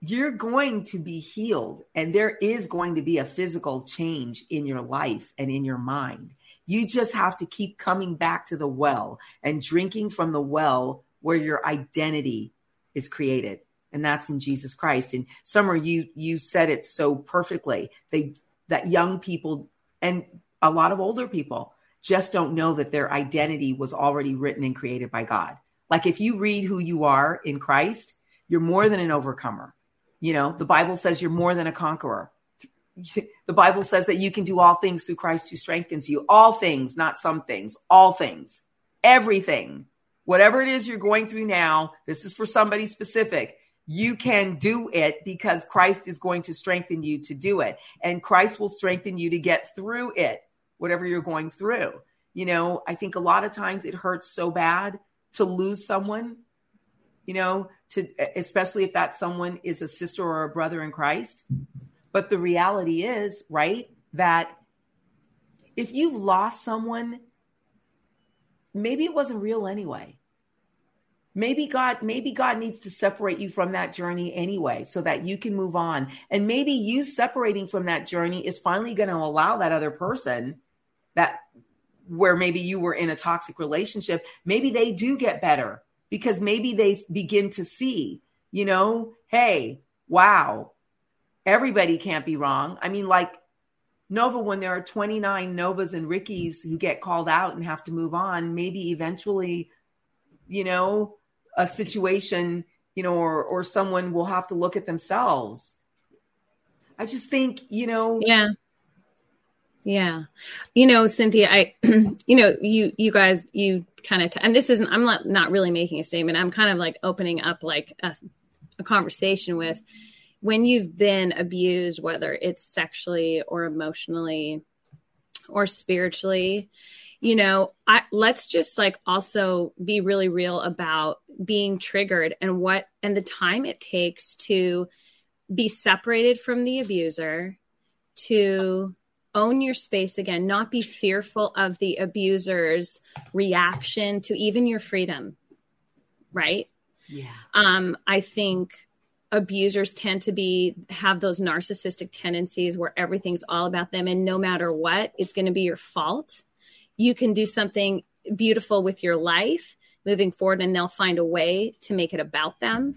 A: you're going to be healed and there is going to be a physical change in your life and in your mind. You just have to keep coming back to the well and drinking from the well where your identity is created. And that's in Jesus Christ. And Summer, you you said it so perfectly. They that young people and a lot of older people just don't know that their identity was already written and created by God. Like if you read who you are in Christ, you're more than an overcomer. You know, the Bible says you're more than a conqueror <laughs> the Bible says that you can do all things through Christ who strengthens you. All things, not some things, all things, everything Whatever it is you're going through now, this is for somebody specific. You can do it because Christ is going to strengthen you to do it. And Christ will strengthen you to get through it, whatever you're going through. You know, I think a lot of times it hurts so bad to lose someone, you know, to especially if that someone is a sister or a brother in Christ. But the reality is, right, that if you've lost someone, maybe it wasn't real anyway. Maybe God, maybe God needs to separate you from that journey anyway, so that you can move on. And maybe you separating from that journey is finally going to allow that other person that where maybe you were in a toxic relationship, maybe they do get better because maybe they begin to see, you know, hey, wow, everybody can't be wrong. I mean, like Nova, when there are 29 Novas and Rickies who get called out and have to move on, maybe eventually, you know, a situation, you know, or or someone will have to look at themselves. I just think, you know,
C: yeah. Yeah. You know, Cynthia, I, <clears throat> you know, you, you guys, you kind of, t- and this isn't, I'm not, not really making a statement. I'm kind of like opening up like a, a conversation with when you've been abused, whether it's sexually or emotionally or spiritually, you know, I, let's just like also be really real about being triggered and what, and the time it takes to be separated from the abuser to own your space again, not be fearful of the abuser's reaction to even your freedom. Right?
A: Yeah.
C: Um, I think abusers tend to be have those narcissistic tendencies where everything's all about them and no matter what, it's going to be your fault. You can do something beautiful with your life moving forward and they'll find a way to make it about them.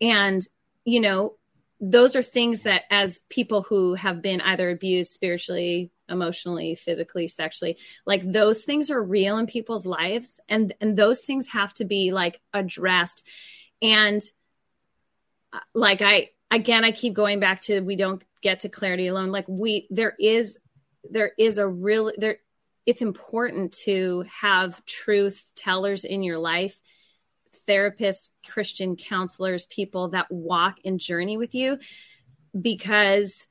C: And you know, those are things that as people who have been either abused spiritually emotionally physically sexually like those things are real in people's lives and and those things have to be like addressed and like i again i keep going back to we don't get to clarity alone. Like we there is there is a real there it's important to have truth tellers in your life therapists, Christian counselors, people that walk and journey with you because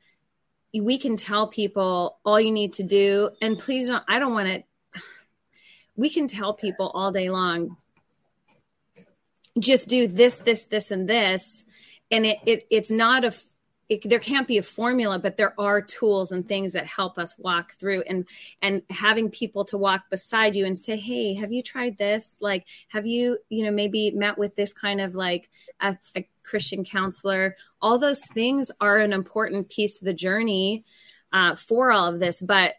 C: we can tell people all you need to do. And please don't I don't want to we can tell people all day long just do this this this and this and it, it it's not a it, there can't be a formula but there are tools and things that help us walk through and and having people to walk beside you and say hey have you tried this? Like have you you know maybe met with this kind of like a, a christian counselor? All those things are an important piece of the journey uh, for all of this but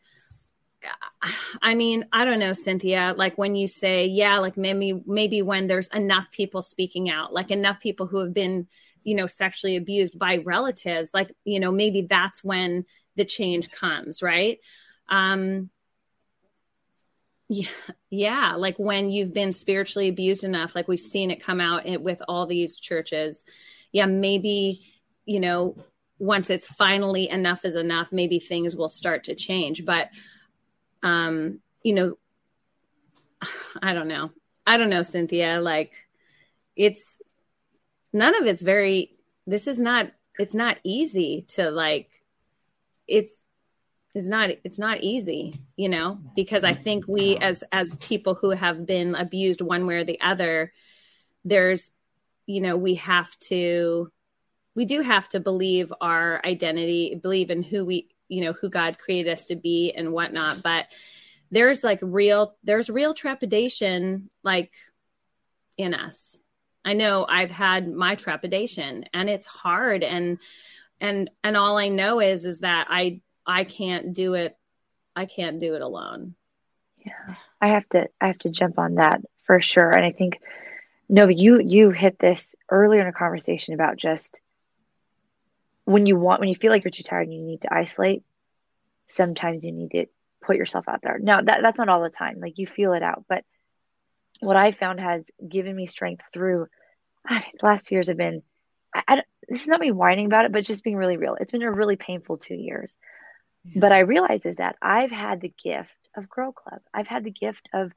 C: I mean, I don't know, Cynthia, like when you say, yeah, like maybe, maybe when there's enough people speaking out, like enough people who have been you know sexually abused by relatives like you know maybe that's when the change comes right? Um <laughs> yeah, yeah like when you've been spiritually abused enough like we've seen it come out with all these churches. Yeah maybe you know once it's finally enough is enough maybe things will start to change. But um you know <sighs> i don't know. I don't know cynthia like it's none of it's very this is not it's not easy to like it's it's not it's not easy you know? Because i think we as as people who have been abused one way or the other there's you know we have to we do have to believe our identity believe in who we you know who god created us to be and whatnot. But there's like real there's real trepidation like in us I know I've had my trepidation and it's hard and and and all I know is is that I I can't do it I can't do it alone.
B: Yeah. I have to I have to jump on that for sure and I think no you you hit this earlier in a conversation about just when you want when you feel like you're too tired and you need to isolate sometimes you need to put yourself out there. Now that that's not all the time. Like you feel it out, but what I found has given me strength through the last two years have been. I, I, this is not me whining about it, but just being really real. It's been a really painful two years. Yeah. But I realize is that I've had the gift of Girl Club. I've had the gift of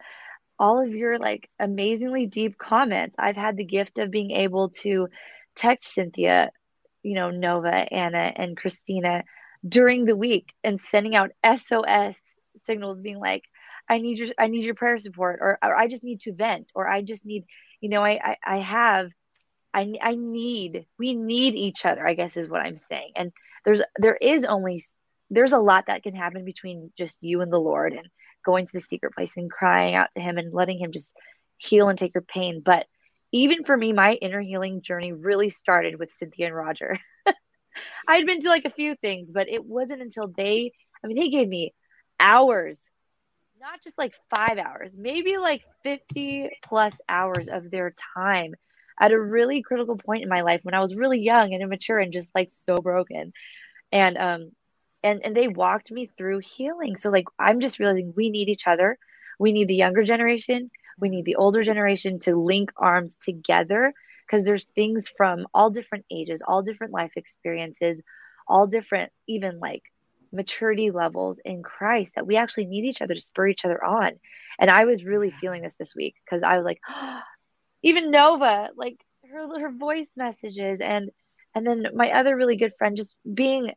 B: all of your like amazingly deep comments. I've had the gift of being able to text Cynthia, you know, Nova, Anna, and Christina during the week and sending out SOS signals being like, I need your I need your prayer support or, or I just need to vent or I just need, you know, I, I, I have I I need we need each other, I guess is what I'm saying. And there's there is only there's a lot that can happen between just you and the Lord and going to the secret place and crying out to him and letting him just heal and take your pain. But even for me, my inner healing journey really started with Cynthia and Roger. <laughs> I'd been to like a few things, but it wasn't until they, I mean, they gave me hours, not just like five hours, maybe like 50 plus hours of their time at a really critical point in my life when I was really young and immature and just like so broken. And um and and they walked me through healing. So like I'm just realizing we need each other. We need the younger generation, we need the older generation to link arms together because there's things from all different ages, all different life experiences, all different even like maturity levels in Christ that we actually need each other to spur each other on. And I was really feeling this this week because I was like, oh, <gasps> even Nova, like her her voice messages and and then my other really good friend just being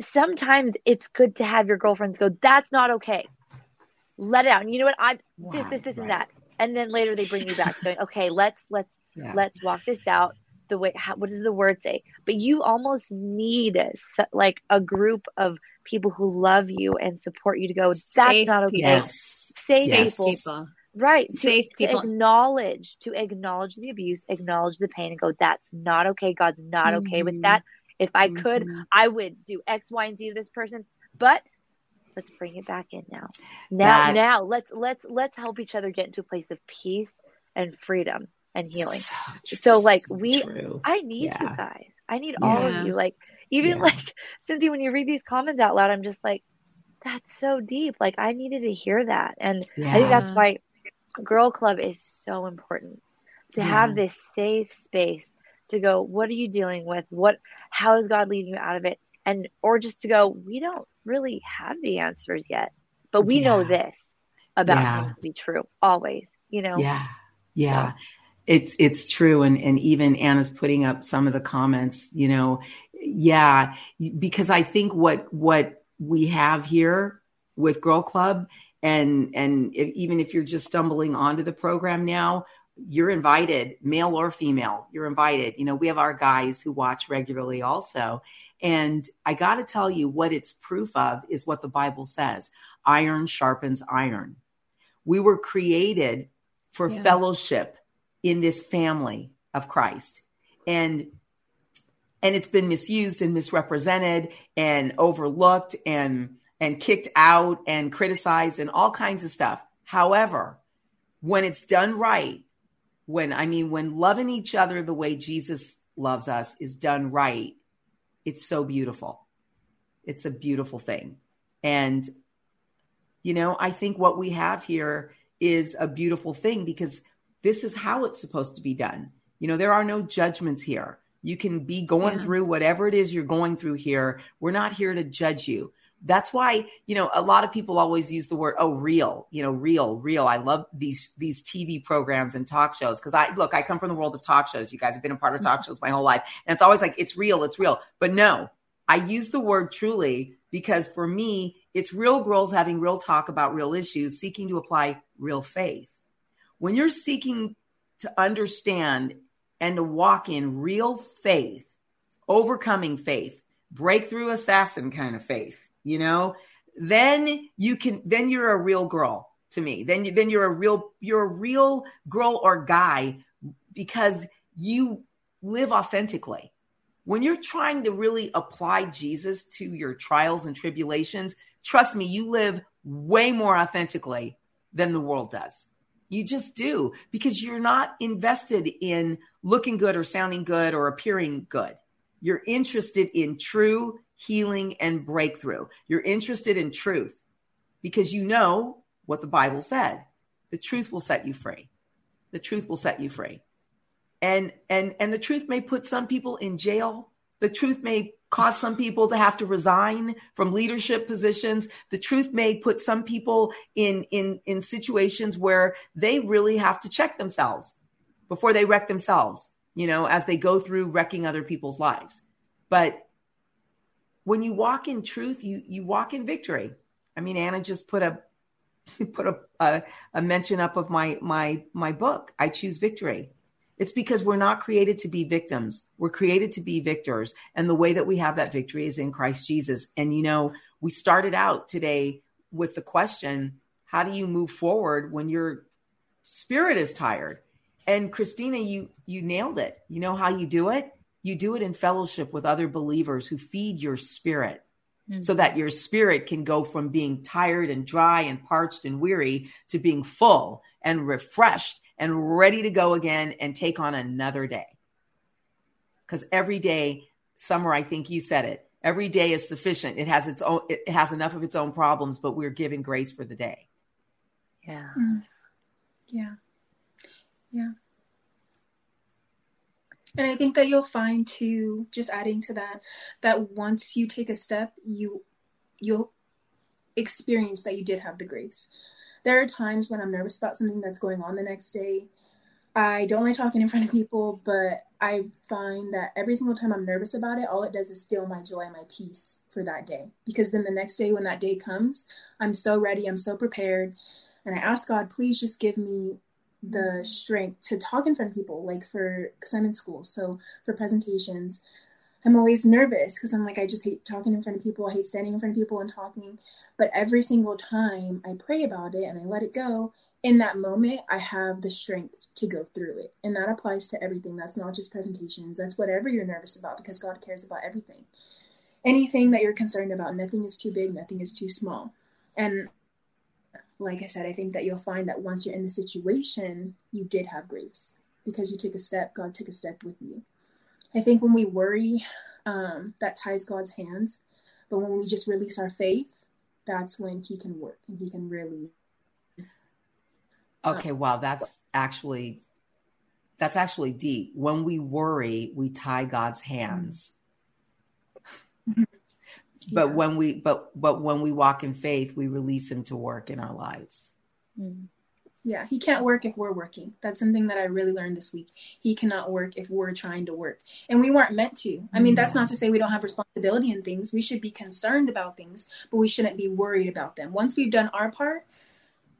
B: sometimes it's good to have your girlfriends go, that's not okay. Let it out. And you know what? I'm wow, this, this, this, right. and that. And then later they bring you back to going, okay, let's let's yeah. let's walk this out the way how, what does the word say but you almost need a, like a group of people who love you and support you to go that's safe not okay
A: yes.
B: safe yes. people right safe to, to acknowledge to acknowledge the abuse acknowledge the pain and go that's not okay god's not mm-hmm. okay with mm-hmm. that if i mm-hmm. could i would do x y and z to this person but let's bring it back in now now that, now let's let's let's help each other get into a place of peace and freedom and healing so, so like we true. i need yeah. you guys i need yeah. all of you like even yeah. like cynthia when you read these comments out loud i'm just like that's so deep like i needed to hear that and i think that's why girl club is so important to yeah. have this safe space to go what are you dealing with what how is god leading you out of it and or just to go we don't really have the answers yet but we yeah. know this about yeah. him to be true always you know
A: yeah yeah so. it's it's true and and even anna's putting up some of the comments you know yeah because i think what what we have here with girl club and and if, even if you're just stumbling onto the program now you're invited male or female you're invited. You know we have our guys who watch regularly also. And i got to tell you what it's proof of is what the bible says. Iron sharpens iron. We were created for yeah. fellowship in this family of christ. And and it's been misused and misrepresented and overlooked and and kicked out and criticized and all kinds of stuff. However, when it's done right, when I mean, when loving each other the way Jesus loves us is done right, it's so beautiful. It's a beautiful thing. And, you know, I think what we have here is a beautiful thing because this is how it's supposed to be done. You know, there are no judgments here. You can be going yeah. through whatever it is you're going through here. We're not here to judge you. That's why you know a lot of people always use the word oh real you know real real. I love these these tv programs and talk shows because i look i come from the world of talk shows. You guys have been a part of talk mm-hmm. shows my whole life. And it's always like it's real it's real. But no i use the word truly because for me it's real girls having real talk about real issues seeking to apply real faith. When you're seeking to understand and to walk in real faith overcoming faith breakthrough assassin kind of faith you know, then you can, then you're a real girl to me. Then, you, then you're a real, you're a real girl or guy because you live authentically. When you're trying to really apply Jesus to your trials and tribulations, trust me, you live way more authentically than the world does. You just do because you're not invested in looking good or sounding good or appearing good. You're interested in true healing, and breakthrough. You're interested in truth because you know what the Bible said. The truth will set you free. The truth will set you free. And and and the truth may put some people in jail. The truth may cause some people to have to resign from leadership positions. The truth may put some people in in in situations where they really have to check themselves before they wreck themselves, you know, as they go through wrecking other people's lives. But when you walk in truth, you you walk in victory. I mean, Anna just put a <laughs> put a, a, a mention up of my my my book. I choose victory. It's because we're not created to be victims. We're created to be victors. And the way that we have that victory is in Christ Jesus. And, you know, we started out today with the question how do you move forward when your spirit is tired? And Christina, you you nailed it. You know how you do it? You do it in fellowship with other believers who feed your spirit. Mm-hmm. So that your spirit can go from being tired and dry and parched and weary to being full and refreshed and ready to go again and take on another day. Because every day, Summer, I think you said it, every day is sufficient. It has its own, it has enough of its own problems, but we're given grace for the day.
B: Yeah.
D: Mm. Yeah. Yeah. And I think that you'll find too, just adding to that, that once you take a step, you you'll experience that you did have the grace there are times when I'm nervous about something that's going on the next day. I don't like talking in front of people, but I find that every single time I'm nervous about it, all it does is steal my joy and my peace for that day. Because then the next day, when that day comes, I'm so ready, I'm so prepared. And I ask God, please just give me the strength to talk in front of people, like for, because I'm in school. So for presentations, I'm always nervous because I'm like, I just hate talking in front of people. I hate standing in front of people and talking. But every single time I pray about it and I let it go, in that moment, I have the strength to go through it. And that applies to everything. That's not just presentations, that's whatever you're nervous about because God cares about everything. Anything that you're concerned about, nothing is too big, nothing is too small. And like I said, I think that you'll find that once you're in the situation, you did have grace because you took a step, God took a step with you. I think when we worry, um, that ties God's hands. But when we just release our faith that's when he can work and he can really
A: okay wow that's actually that's actually deep. When we worry we tie god's hands. Mm-hmm. but when we but but when we walk in faith we release him to work in our lives.
D: Mm-hmm yeah he can't work if we're working. That's something that i really learned this week. He cannot work if we're trying to work. And we weren't meant to. I mean that's mm-hmm. not to say we don't have responsibility in things. We should be concerned about things but we shouldn't be worried about them. Once we've done our part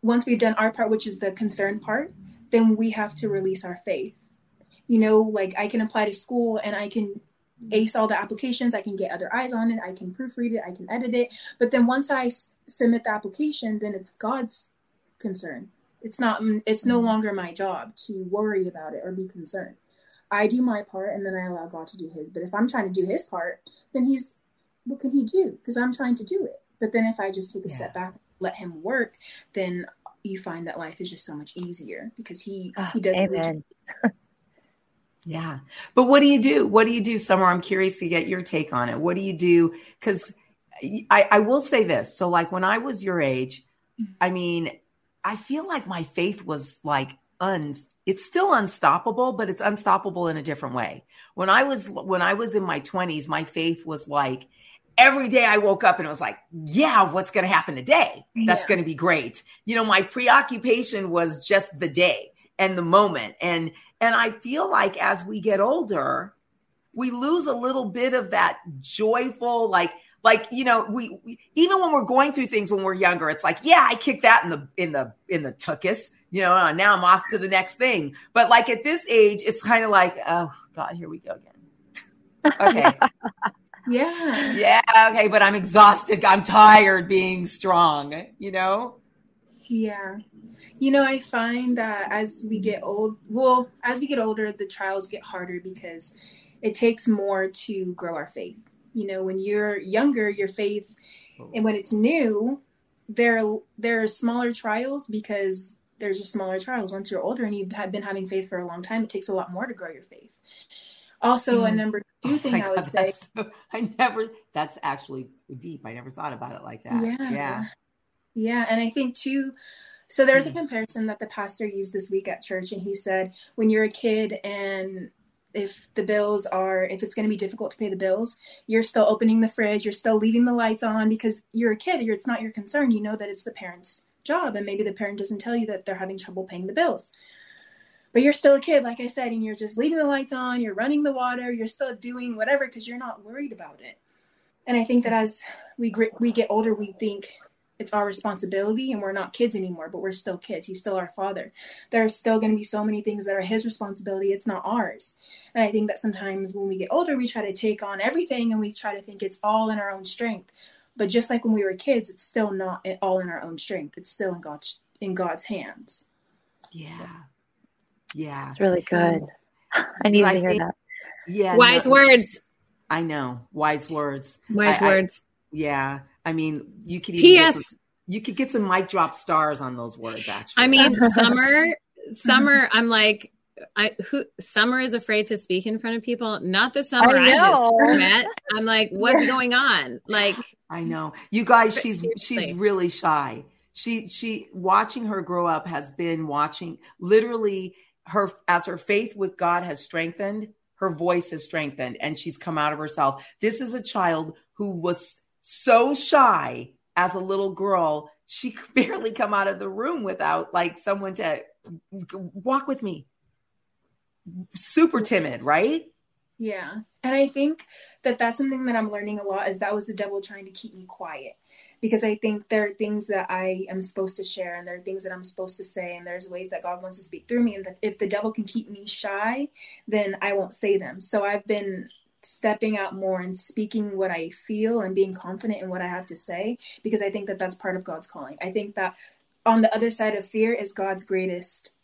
D: once we've done our part which is the concern part then we have to release our faith. You know like i can apply to school and i can ace all the applications. I can get other eyes on it. I can proofread it. I can edit it. But then once I s- submit the application then it's god's concern it's not it's no longer my job to worry about it or be concerned. I do my part and then i allow god to do his. But if i'm trying to do his part then he's what can he do? Because i'm trying to do it. But then if i just take a yeah. step back let him work then you find that life is just so much easier because he oh, he does amen. <laughs>
A: yeah. But what do you do? What do you do summer? I'm curious to get your take on it. What do you do? Because I, I will say this. So like when i was your age mm-hmm. i mean I feel like my faith was like un it's still unstoppable, but it's unstoppable in a different way. When I was when I was in my 20s, my faith was like every day I woke up and it was like, yeah, what's going to happen today? That's yeah. going to be great. You know, my preoccupation was just the day and the moment. And and I feel like as we get older, we lose a little bit of that joyful like like you know we, we, even when we're going through things when we're younger it's like yeah i kicked that in the in the in the tuchus you know now i'm off to the next thing. But like at this age it's kind of like oh god here we go again. Okay. <laughs>
D: Yeah.
A: Yeah okay but i'm exhausted. I'm tired being strong you know?
D: Yeah. You know i find that as we get old well as we get older the trials get harder because it takes more to grow our faith you know when you're younger your faith and when it's new there there are smaller trials because there's just smaller trials. Once you're older and you've been having faith for a long time it takes a lot more to grow your faith. Also mm. a number two oh thing i would say
A: so, i never that's actually deep. I never thought about it like that. Yeah. Yeah.
D: Yeah and i think too so there's a mm. comparison that the pastor used this week at church and he said when you're a kid and if the bills are if it's going to be difficult to pay the bills you're still opening the fridge you're still leaving the lights on because you're a kid it's not your concern you know that it's the parents job and maybe the parent doesn't tell you that they're having trouble paying the bills. But you're still a kid like i said and you're just leaving the lights on you're running the water you're still doing whatever because you're not worried about it. And i think that as we we get older we think it's our responsibility and we're not kids anymore but we're still kids. He's still our father. There are still going to be so many things that are his responsibility. It's not ours. And i think that sometimes when we get older we try to take on everything and we try to think it's all in our own strength. But just like when we were kids it's still not all in our own strength. It's still in god's in god's hands.
A: Yeah. So. yeah.
B: It's really good. <laughs> I need to hear think, that.
C: Yeah wise no, words.
A: I know. Wise words.
C: Wise I, words.
A: I, yeah I mean, you could even P.S. Some, you could get some mic drop stars on those words. Actually,
C: I mean, <laughs> summer, summer. Mm-hmm. I'm like, I who summer is afraid to speak in front of people. Not the summer I, I just met. I'm like, what's <laughs> going on? Like,
A: I know you guys. She's seriously. she's really shy. She she watching her grow up has been watching literally her as her faith with God has strengthened. Her voice has strengthened, and she's come out of herself. This is a child who was so shy as a little girl, she <laughs> could barely come out of the room without like someone to walk with me. Super timid, right?
D: Yeah. And I think that that's something that I'm learning a lot is that was the devil trying to keep me quiet because I think there are things that I am supposed to share and there are things that I'm supposed to say and there's ways that God wants to speak through me and that if the devil can keep me shy, then I won't say them. So I've been stepping out more and speaking what I feel and being confident in what I have to say because I think that that's part of God's calling. I think that on the other side of fear is God's greatest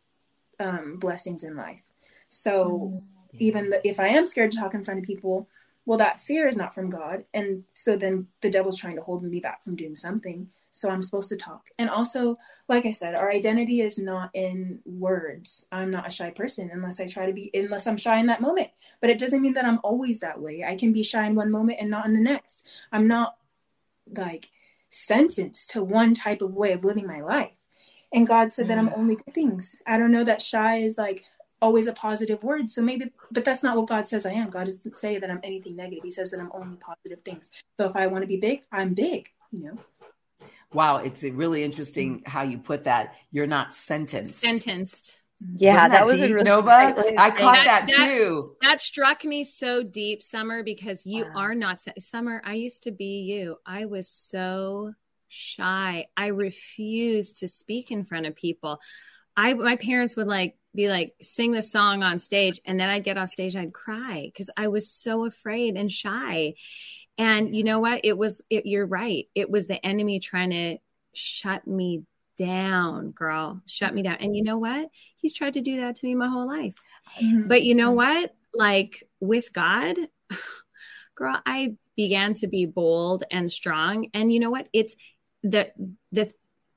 D: um, blessings in life. So mm, even the, if I am scared to talk in front of people, well, that fear is not from God, and so then the devil's trying to hold me back from doing something. So I'm supposed to talk, and also like I said, our identity is not in words. I'm not a shy person unless I try to be, unless I'm shy in that moment. But it doesn't mean that I'm always that way. I can be shy in one moment and not in the next. I'm not like sentenced to one type of way of living my life. And God said that I'm mm. only good things. I don't know that shy is like always a positive word. So maybe, but that's not what God says I am. God doesn't say that I'm anything negative. He says that I'm only positive things. So if I want to be big, I'm big, you know?
A: Wow, it's really interesting how you put that. You're not sentenced.
C: Sentenced.
B: Yeah, that, that, was deep, a really
A: Nova. I caught that, that, too.
C: That struck me so deep, Summer, because you wow. are not Summer. I used to be you. I was so shy. I refused to speak in front of people. I my parents would like be like sing the song on stage, and then I'd get off stage, I'd cry because I was so afraid and shy. And you know what? It was, it, you're right. It was the enemy trying to shut me down, girl, shut me down. And you know what? He's tried to do that to me my whole life. Mm-hmm. But you know what? Like with God, <sighs> girl, I began to be bold and strong. And you know what? It's the, the,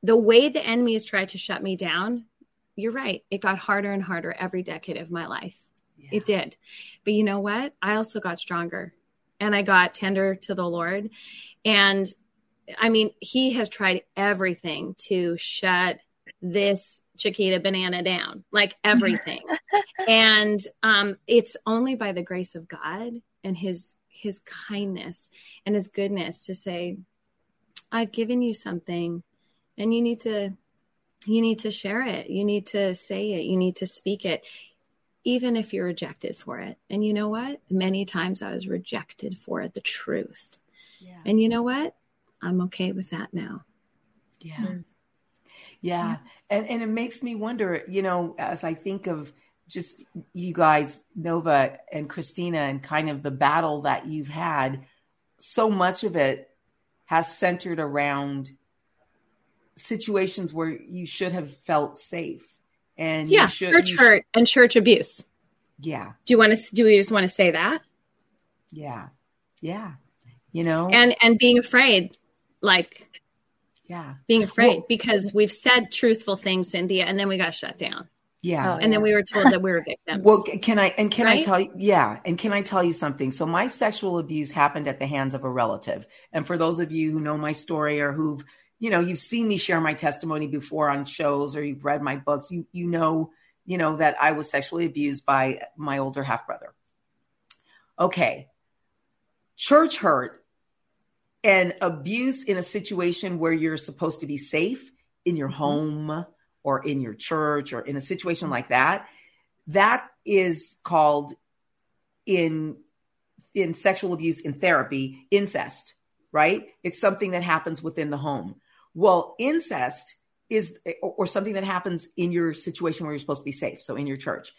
C: the way the enemy has tried to shut me down, you're right. It got harder and harder every decade of my life. Yeah. It did. But you know what? I also got stronger and I got tender to the Lord. And I mean, he has tried everything to shut this Chiquita banana down, like everything. <laughs> and um, it's only by the grace of God and his his kindness and his goodness to say, I've given you something and you need to you need to share it. You need to say it. You need to speak it even if you're rejected for it. And you know what? Many times I was rejected for it, the truth. Yeah. And you know what? I'm okay with that now.
A: Yeah. Mm. Yeah. yeah. And and it makes me wonder, you know, as I think of just you guys, Nova and Christina, and kind of the battle that you've had, so much of it has centered around situations where you should have felt safe and
C: yeah, should, church should, hurt and church abuse.
A: Yeah.
C: Do you want to? Do we just want to say that?
A: Yeah. Yeah. You know,
C: and and being afraid, like,
A: yeah,
C: being afraid well, because we've said truthful things, Cynthia, and then we got shut down.
A: Yeah.
C: Oh, and yeah. then we were told that we were victims.
A: Well, can I, and can right? I tell you, yeah. And can I tell you something? So my sexual abuse happened at the hands of a relative. And for those of you who know my story or who've you know you've seen me share my testimony before on shows or you've read my books you you know you know that i was sexually abused by my older half brother okay, church hurt and abuse in a situation where you're supposed to be safe in your mm-hmm. home or in your church or in a situation like that, that is called in in sexual abuse in therapy incest, right? It's something that happens within the home. Well, incest is or something that happens in your situation where you're supposed to be safe, so in your church.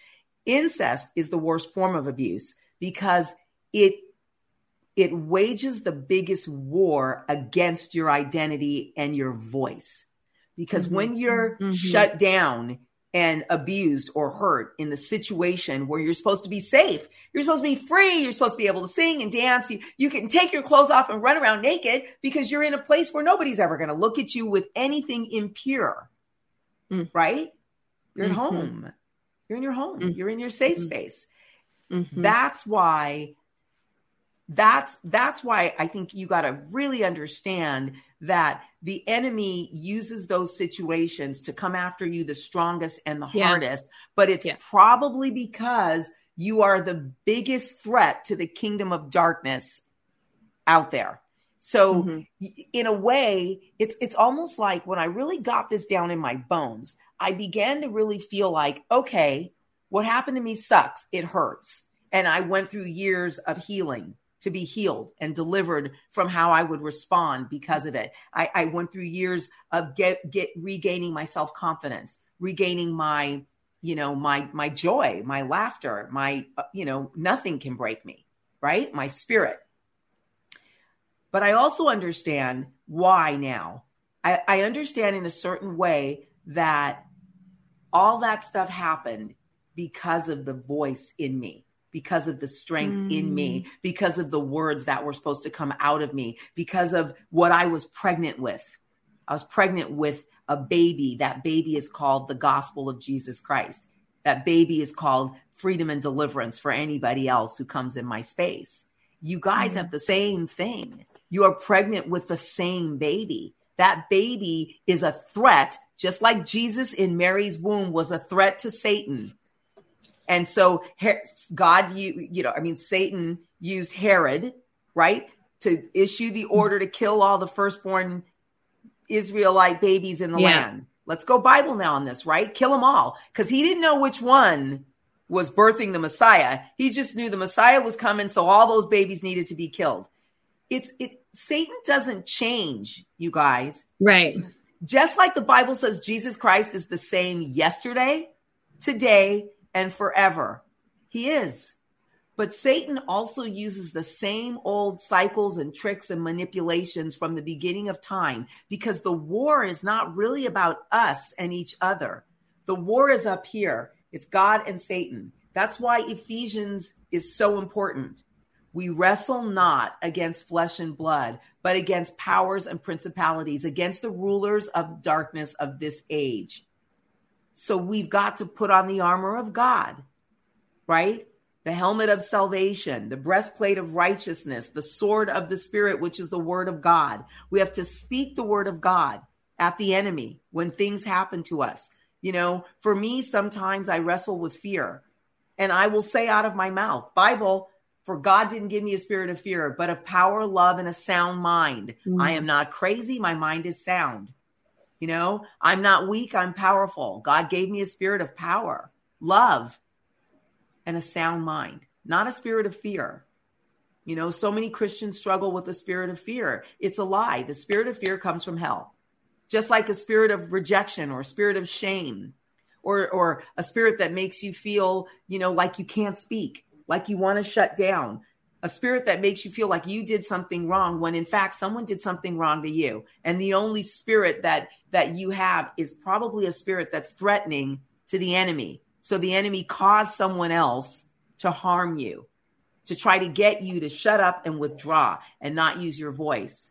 A: Incest is the worst form of abuse because it it wages the biggest war against your identity and your voice. Because mm-hmm. when you're mm-hmm. shut down and abused or hurt in the situation where you're supposed to be safe, you're supposed to be free, you're supposed to be able to sing and dance, you, you can take your clothes off and run around naked because you're in a place where nobody's ever going to look at you with anything impure, mm. right? You're mm-hmm. at home. You're in your home. Mm-hmm. You're in your safe mm-hmm. space. Mm-hmm. That's why that's that's why I think you got to really understand that the enemy uses those situations to come after you the strongest and the yeah. hardest, but it's yeah. probably because you are the biggest threat to the kingdom of darkness out there. So mm-hmm. in a way, it's it's almost like when I really got this down in my bones, I began to really feel like, okay, what happened to me sucks. It hurts. And I went through years of healing to be healed and delivered from how I would respond because of it. I, I went through years of get, get regaining my self confidence, regaining my, you know, my my joy, my laughter, my, you know, nothing can break me, right? My spirit. But I also understand why now. I, I understand in a certain way that all that stuff happened because of the voice in me because of the strength mm. in me, mm. because of the words that were supposed to come out of me, because of what I was pregnant with. I was pregnant with a baby. That baby is called the gospel of Jesus Christ. That baby is called freedom and deliverance for anybody else who comes in my space. You guys mm. have the same thing. You are pregnant with the same baby. That baby is a threat, just like Jesus in Mary's womb was a threat to Satan. And so God, you, you know, I mean, Satan used Herod, right, to issue the mm-hmm. order to kill all the firstborn Israelite babies in the yeah. land. Let's go Bible now on this, right? Kill them all. Because he didn't know which one was birthing the Messiah. He just knew the Messiah was coming, so all those babies needed to be killed. It's it Satan doesn't change, you guys.
C: Right.
A: Just like the Bible says Jesus Christ is the same yesterday, today, and forever. He is. But Satan also uses the same old cycles and tricks and manipulations from the beginning of time because the war is not really about us and each other. The war is up here. It's God and Satan. That's why Ephesians is so important. We wrestle not against flesh and blood, but against powers and principalities, against the rulers of darkness of this age. So we've got to put on the armor of God, right? The helmet of salvation, the breastplate of righteousness, the sword of the Spirit, which is the word of God. We have to speak the word of God at the enemy when things happen to us. You know, for me, sometimes I wrestle with fear and I will say out of my mouth, Bible, for God didn't give me a spirit of fear, but of power, love, and a sound mind. Mm. I am not crazy. My mind is sound. You know, I'm not weak, I'm powerful. God gave me a spirit of power, love, and a sound mind, not a spirit of fear. You know, so many Christians struggle with the spirit of fear. It's a lie. The spirit of fear comes from hell, just like a spirit of rejection or a spirit of shame or, or a spirit that makes you feel, you know, like you can't speak, like you want to shut down, a spirit that makes you feel like you did something wrong when in fact someone did something wrong to you and the only spirit that that you have is probably a spirit that's threatening to the enemy so the enemy caused someone else to harm you to try to get you to shut up and withdraw and not use your voice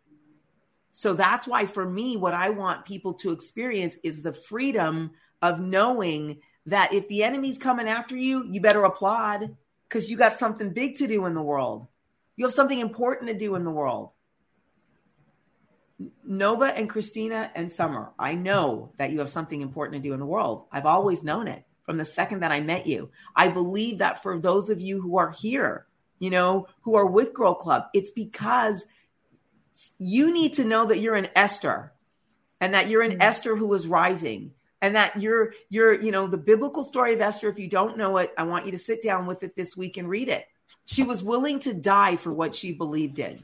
A: so that's why for me what i want people to experience is the freedom of knowing that if the enemy's coming after you you better applaud because you got something big to do in the world. You have something important to do in the world. Nova and Christina and Summer, I know that you have something important to do in the world. I've always known it from the second that I met you. I believe that for those of you who are here, you know, who are with Girl Club. It's because you need to know that you're an Esther and that you're an mm-hmm. Esther who is rising and that you're you're you know the biblical story of Esther if you don't know it I want you to sit down with it this week and read it. She was willing to die for what she believed in.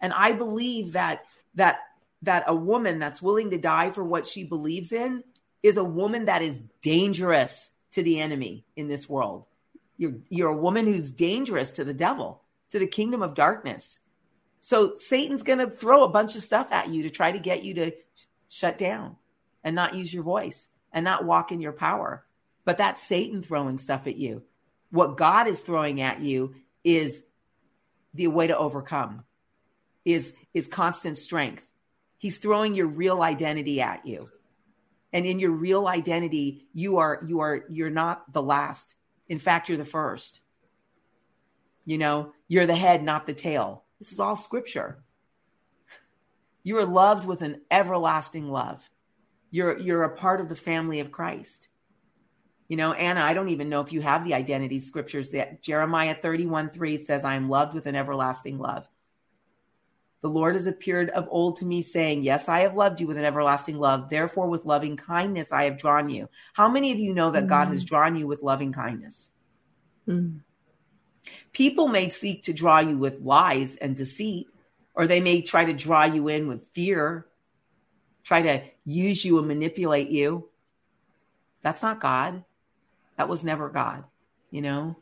A: And I believe that that that a woman that's willing to die for what she believes in is a woman that is dangerous to the enemy in this world. You're you're a woman who's dangerous to the devil, to the kingdom of darkness. So Satan's going to throw a bunch of stuff at you to try to get you to shut down and not use your voice and not walk in your power. But that's Satan throwing stuff at you. What God is throwing at you is the way to overcome. Is is constant strength. He's throwing your real identity at you. And in your real identity, you are you are you're not the last. In fact, you're the first. You know, you're the head, not the tail. This is all scripture. You are loved with an everlasting love. You're you're a part of the family of Christ. You know, Anna, I don't even know if you have the identity scriptures that Jeremiah 31 3 says, I am loved with an everlasting love. The Lord has appeared of old to me, saying, Yes, I have loved you with an everlasting love. Therefore, with loving kindness, I have drawn you. How many of you know that mm God has drawn you with loving kindness? mm People may seek to draw you with lies and deceit, or they may try to draw you in with fear, try to use you and manipulate you. That's not God. That was never God, you know?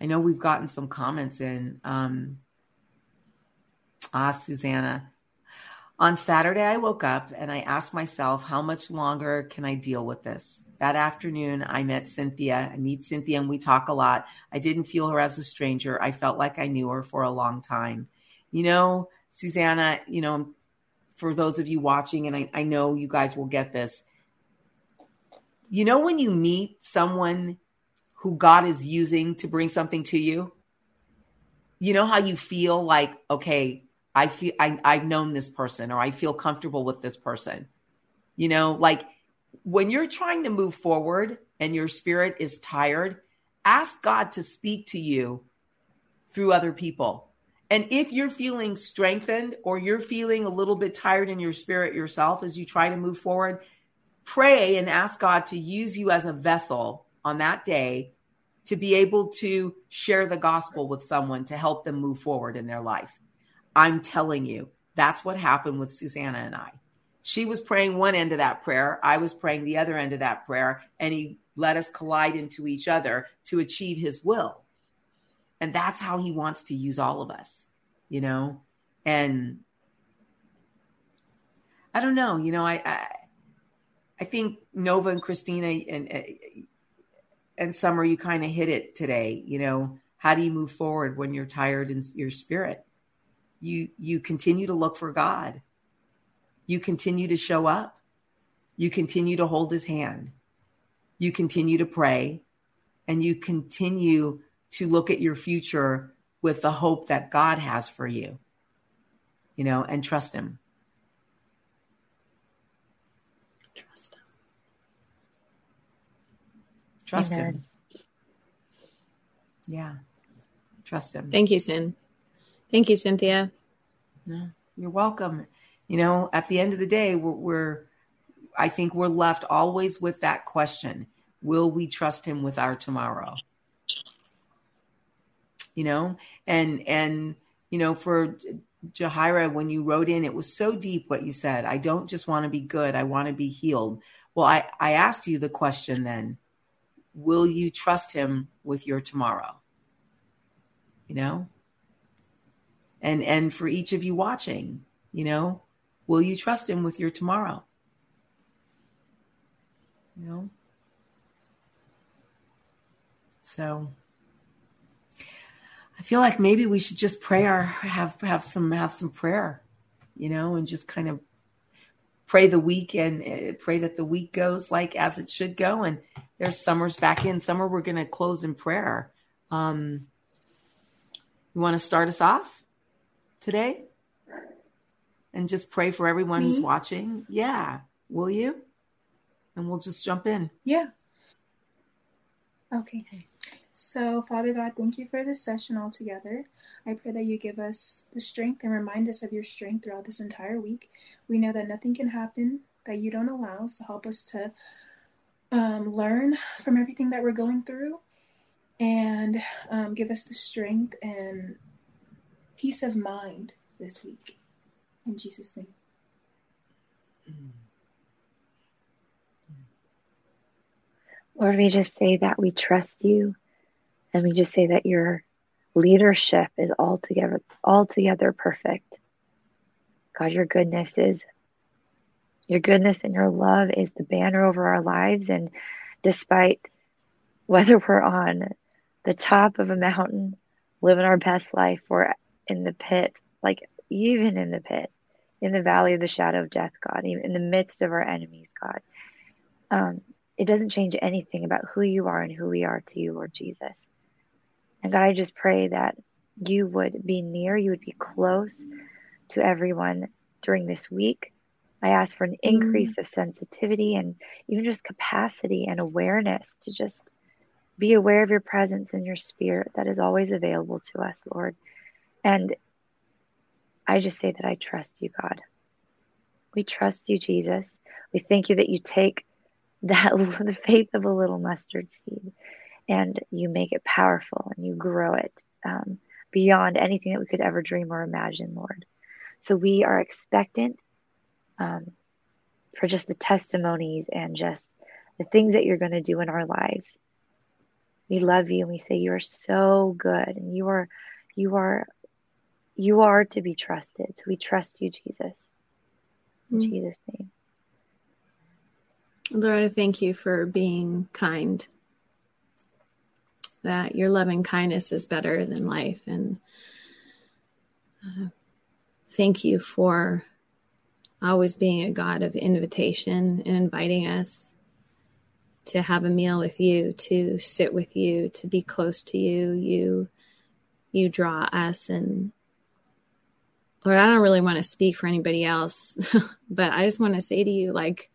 A: I know we've gotten some comments in. Um, ah, Susanna. On Saturday, I woke up and I asked myself, how much longer can I deal with this? That afternoon, I met Cynthia. I meet Cynthia and we talk a lot. I didn't feel her as a stranger. I felt like I knew her for a long time. You know, Susanna, you know, for those of you watching, and I, I know you guys will get this, you know, when you meet someone who God is using to bring something to you, you know how you feel like, okay, I feel I, I've known this person or I feel comfortable with this person. You know, like when you're trying to move forward and your spirit is tired, ask God to speak to you through other people. And if you're feeling strengthened or you're feeling a little bit tired in your spirit yourself as you try to move forward, pray and ask God to use you as a vessel on that day to be able to share the gospel with someone to help them move forward in their life. I'm telling you, that's what happened with Susanna and I. She was praying one end of that prayer, I was praying the other end of that prayer, and he let us collide into each other to achieve his will. And that's how he wants to use all of us, you know? And I don't know, you know, I, I, I think Nova and Christina and and Summer, you kind of hit it today. You know, how do you move forward when you're tired in your spirit? You you continue to look for God. You continue to show up. You continue to hold His hand. You continue to pray, and you continue to look at your future with the hope that God has for you. You know, and trust Him. Trust Amen. him. Yeah. Trust him.
C: Thank you, Cyn. Thank you, Cynthia.
A: No, you're welcome. You know, at the end of the day, we're, we're, I think we're left always with that question Will we trust him with our tomorrow? You know, and, and, you know, for Jahira, when you wrote in, it was so deep what you said. I don't just want to be good, I want to be healed. Well, I, I asked you the question then will you trust him with your tomorrow? You know? And and for each of you watching, you know, will you trust him with your tomorrow? You know? So I feel like maybe we should just pray our have have some have some prayer, you know, and just kind of pray the week and uh, pray that the week goes like as it should go. And there's Summer's back in. Summer, we're going to close in prayer. Um, you want to start us off today? And just pray for everyone Me? who's watching. Yeah. Will you? And we'll just jump in.
D: Yeah. Okay. So, Father God, thank you for this session altogether. I pray that you give us the strength and remind us of your strength throughout this entire week. We know that nothing can happen that you don't allow, so help us to um, learn from everything that we're going through and um, give us the strength and peace of mind this week. In Jesus' name.
B: Lord, we just say that we trust you and we just say that your leadership is altogether altogether perfect. God, your goodness is your goodness and your love is the banner over our lives and despite whether we're on the top of a mountain living our best life or in the pit, like even in the pit, in the valley of the shadow of death, God, even in the midst of our enemies, God. Um, it doesn't change anything about who you are and who we are to you, Lord Jesus. And God, I just pray that you would be near, you would be close to everyone during this week. I ask for an mm. increase mm. of sensitivity and even just capacity and awareness to just be aware of your presence and your spirit that is always available to us, Lord. And I just say that I trust you, God. We trust you, Jesus. We thank you that you take that <laughs> the faith of a little mustard seed and you make it powerful and you grow it um, beyond anything that we could ever dream or imagine, Lord. So we are expectant um, for just the testimonies and just the things that you're going to do in our lives. We love you and we say you are so good and you are you are you are to be trusted. So we trust you, Jesus. In mm-hmm. Jesus' name.
C: Lord, I thank you for being kind. That your loving kindness is better than life. And uh, thank you for always being a God of invitation and inviting us to have a meal with you, to sit with you, to be close to you. You you draw us and Lord, I don't really want to speak for anybody else, <laughs> but I just want to say to you like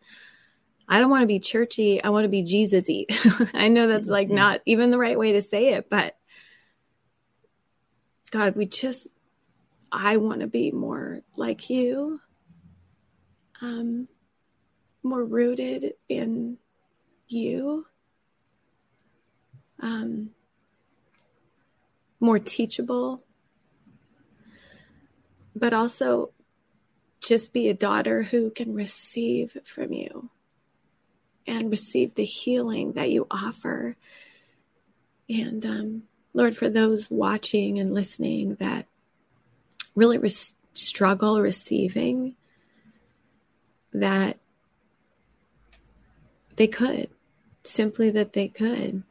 C: I don't want to be churchy. I want to be Jesusy. <laughs> I know that's like mm-hmm. not even the right way to say it, but God, we just I want to be more like you. Um more rooted in you. Um more teachable. But also just be a daughter who can receive from you and receive the healing that you offer. And um, Lord, for those watching and listening that really res- struggle receiving, that they could, simply that they could,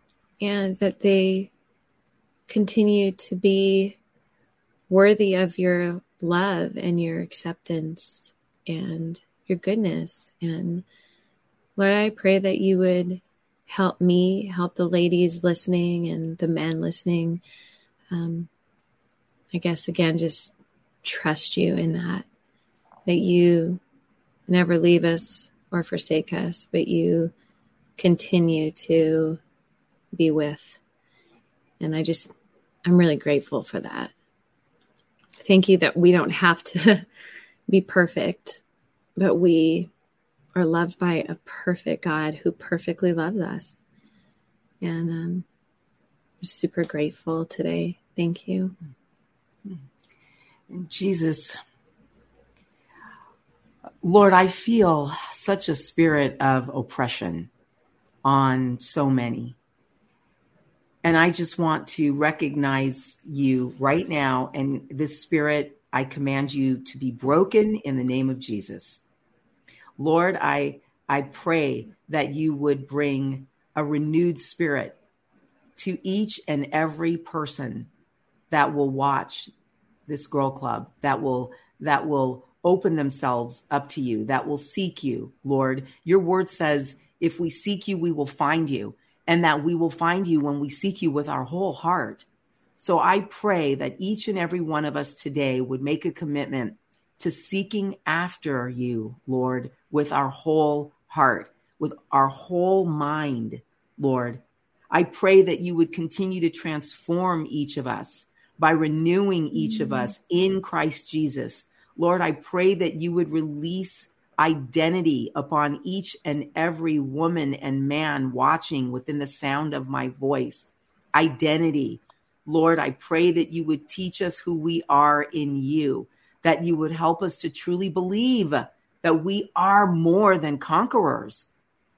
C: and that they continue to be worthy of your love and your acceptance and your goodness and Lord, I pray that you would help me, help the ladies listening and the men listening. Um, I guess, again, just trust you in that, that you never leave us or forsake us, but you continue to be with. And I just, I'm really grateful for that. Thank you that we don't have to <laughs> be perfect, but we are loved by a perfect God who perfectly loves us. And um, I'm super grateful today. Thank you.
A: Jesus, Lord, I feel such a spirit of oppression on so many. And I just want to recognize you right now. And this spirit, I command you to be broken in the name of Jesus. Lord, I I pray that you would bring a renewed spirit to each and every person that will watch this girl club that will that will open themselves up to you that will seek you lord. Your word says if we seek you we will find you and that we will find you when we seek you with our whole heart. So i pray that each and every one of us today would make a commitment to seeking after you, Lord, with our whole heart, with our whole mind, Lord. I pray that you would continue to transform each of us by renewing each of mm. us in Christ Jesus. Lord, I pray that you would release identity upon each and every woman and man watching within the sound of my voice. Identity. Lord, I pray that you would teach us who we are in you, that you would help us to truly believe that we are more than conquerors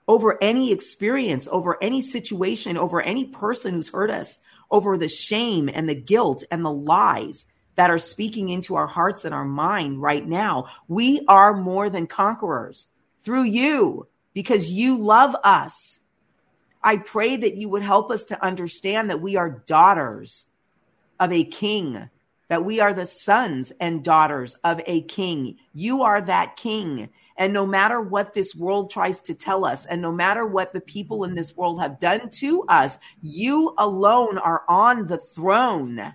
A: over any experience, over any situation, over any person who's hurt us, over the shame and the guilt and the lies that are speaking into our hearts and our mind right now. We are more than conquerors through you because you love us. I pray that you would help us to understand that we are daughters of a king, that we are the sons and daughters of a king. You are that king. And no matter what this world tries to tell us, and no matter what the people in this world have done to us, you alone are on the throne.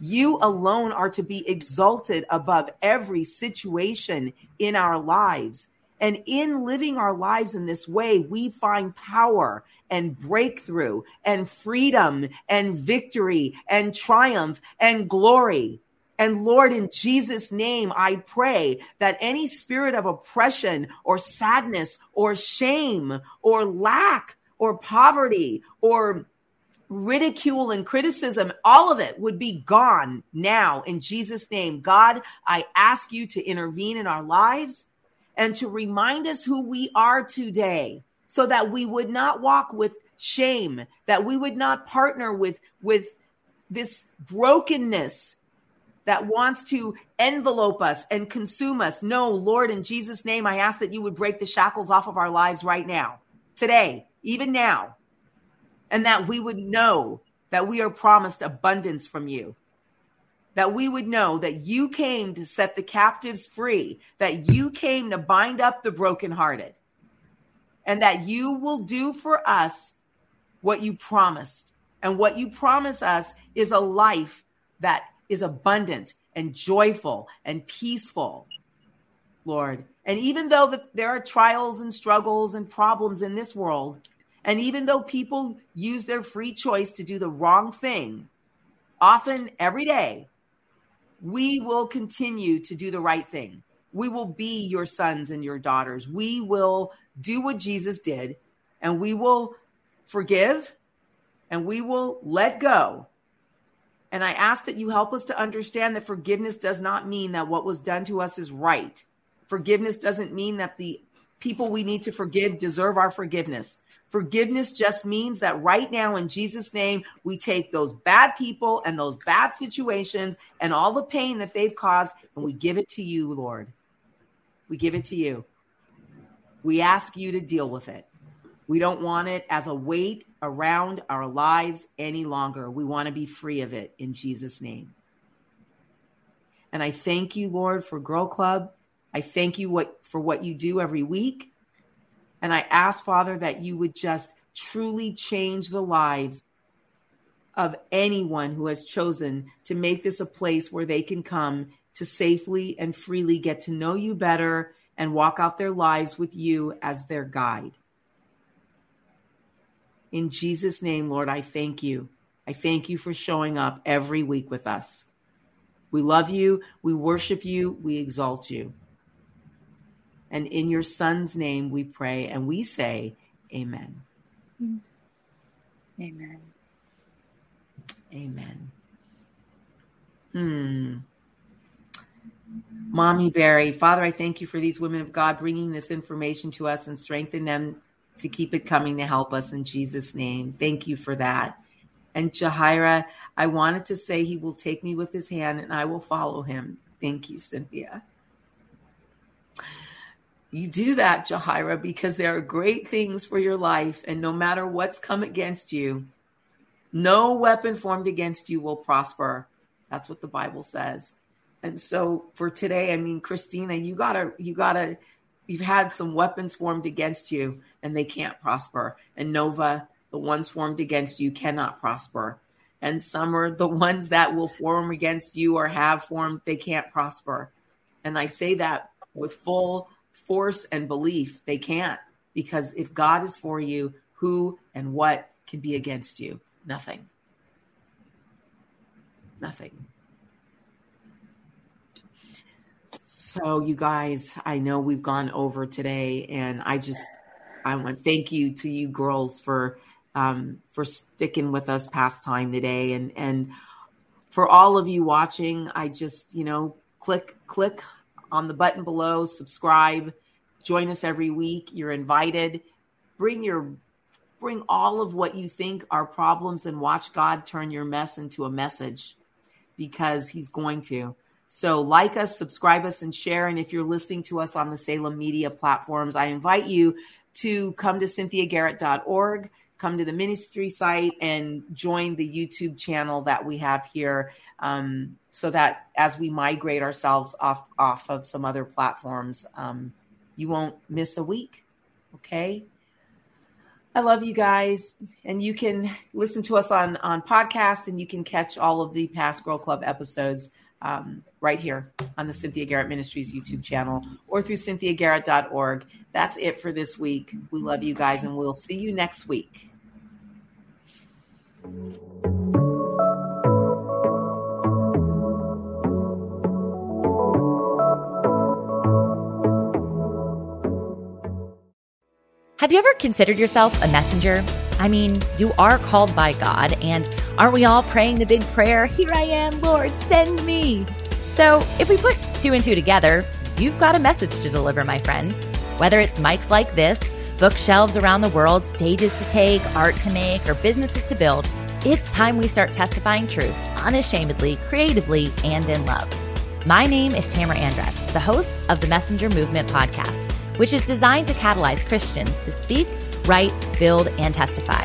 A: You alone are to be exalted above every situation in our lives. And in living our lives in this way, we find power and breakthrough and freedom and victory and triumph and glory. And Lord, in Jesus' name, I pray that any spirit of oppression or sadness or shame or lack or poverty or ridicule and criticism, all of it would be gone now in Jesus' name. God, I ask you to intervene in our lives and to remind us who we are today so that we would not walk with shame, that we would not partner with, with this brokenness that wants to envelope us and consume us. No, Lord, in Jesus' name, I ask that you would break the shackles off of our lives right now, today, even now and that we would know that we are promised abundance from you. That we would know that you came to set the captives free, that you came to bind up the brokenhearted, and that you will do for us what you promised. And what you promise us is a life that is abundant and joyful and peaceful, Lord. And even though the, there are trials and struggles and problems in this world, and even though people use their free choice to do the wrong thing, often every day, we will continue to do the right thing. We will be your sons and your daughters. We will do what Jesus did, and we will forgive and we will let go. And I ask that you help us to understand that forgiveness does not mean that what was done to us is right. Forgiveness doesn't mean that the people we need to forgive deserve our forgiveness. Forgiveness just means that right now, in Jesus' name, we take those bad people and those bad situations and all the pain that they've caused and we give it to you, Lord. We give it to you. We ask you to deal with it. We don't want it as a weight around our lives any longer. We want to be free of it in Jesus' name. And I thank you, Lord, for Girl Club. I thank you what, for what you do every week. And I ask, Father, that you would just truly change the lives of anyone who has chosen to make this a place where they can come to safely and freely get to know you better and walk out their lives with you as their guide. In Jesus' name, Lord, I thank you. I thank you for showing up every week with us. We love you, we worship you, we exalt you. And in your son's name we pray and we say, Amen.
B: Amen.
A: Amen. Hmm. Mommy Barry, Father, I thank you for these women of God bringing this information to us and strengthen them to keep it coming to help us in Jesus' name. Thank you for that. And Jahira, I wanted to say he will take me with his hand and I will follow him. Thank you, Cynthia. You do that, Jahira, because there are great things for your life. And no matter what's come against you, no weapon formed against you will prosper. That's what the Bible says. And so for today, I mean, Christina, you gotta, you gotta, you've had some weapons formed against you and they can't prosper. And Nova, the ones formed against you cannot prosper. And Summer, the ones that will form against you or have formed, they can't prosper. And I say that with full force and belief. They can't because if God is for you, who and what can be against you? Nothing. Nothing. So, you guys, I know we've gone over today, and I just I want thank you to you girls for um, for sticking with us past time today, and and for all of you watching. I just you know click click on the button below, subscribe, join us every week. You're invited. Bring your bring all of what you think are problems and watch God turn your mess into a message because he's going to. So like us, subscribe us and share and if you're listening to us on the Salem media platforms, I invite you to come to cynthiagarrett.org, come to the ministry site and join the YouTube channel that we have here um, so that as we migrate ourselves off off of some other platforms, um, you won't miss a week. Okay. I love you guys. And you can listen to us on, on podcast and you can catch all of the past Girl Club episodes um, right here on the Cynthia Garrett Ministries YouTube channel or through cynthiagarrett.org. That's it for this week. We love you guys and we'll see you next week.
E: Have you ever considered yourself a messenger? I mean, you are called by God, and aren't we all praying the big prayer, Here I am, Lord, send me? So if we put two and two together, you've got a message to deliver, my friend. Whether it's mics like this, bookshelves around the world, stages to take, art to make, or businesses to build, it's time we start testifying truth unashamedly, creatively, and in love. My name is Tamara Andress, the host of the Messenger Movement podcast which is designed to catalyze Christians to speak, write, build, and testify.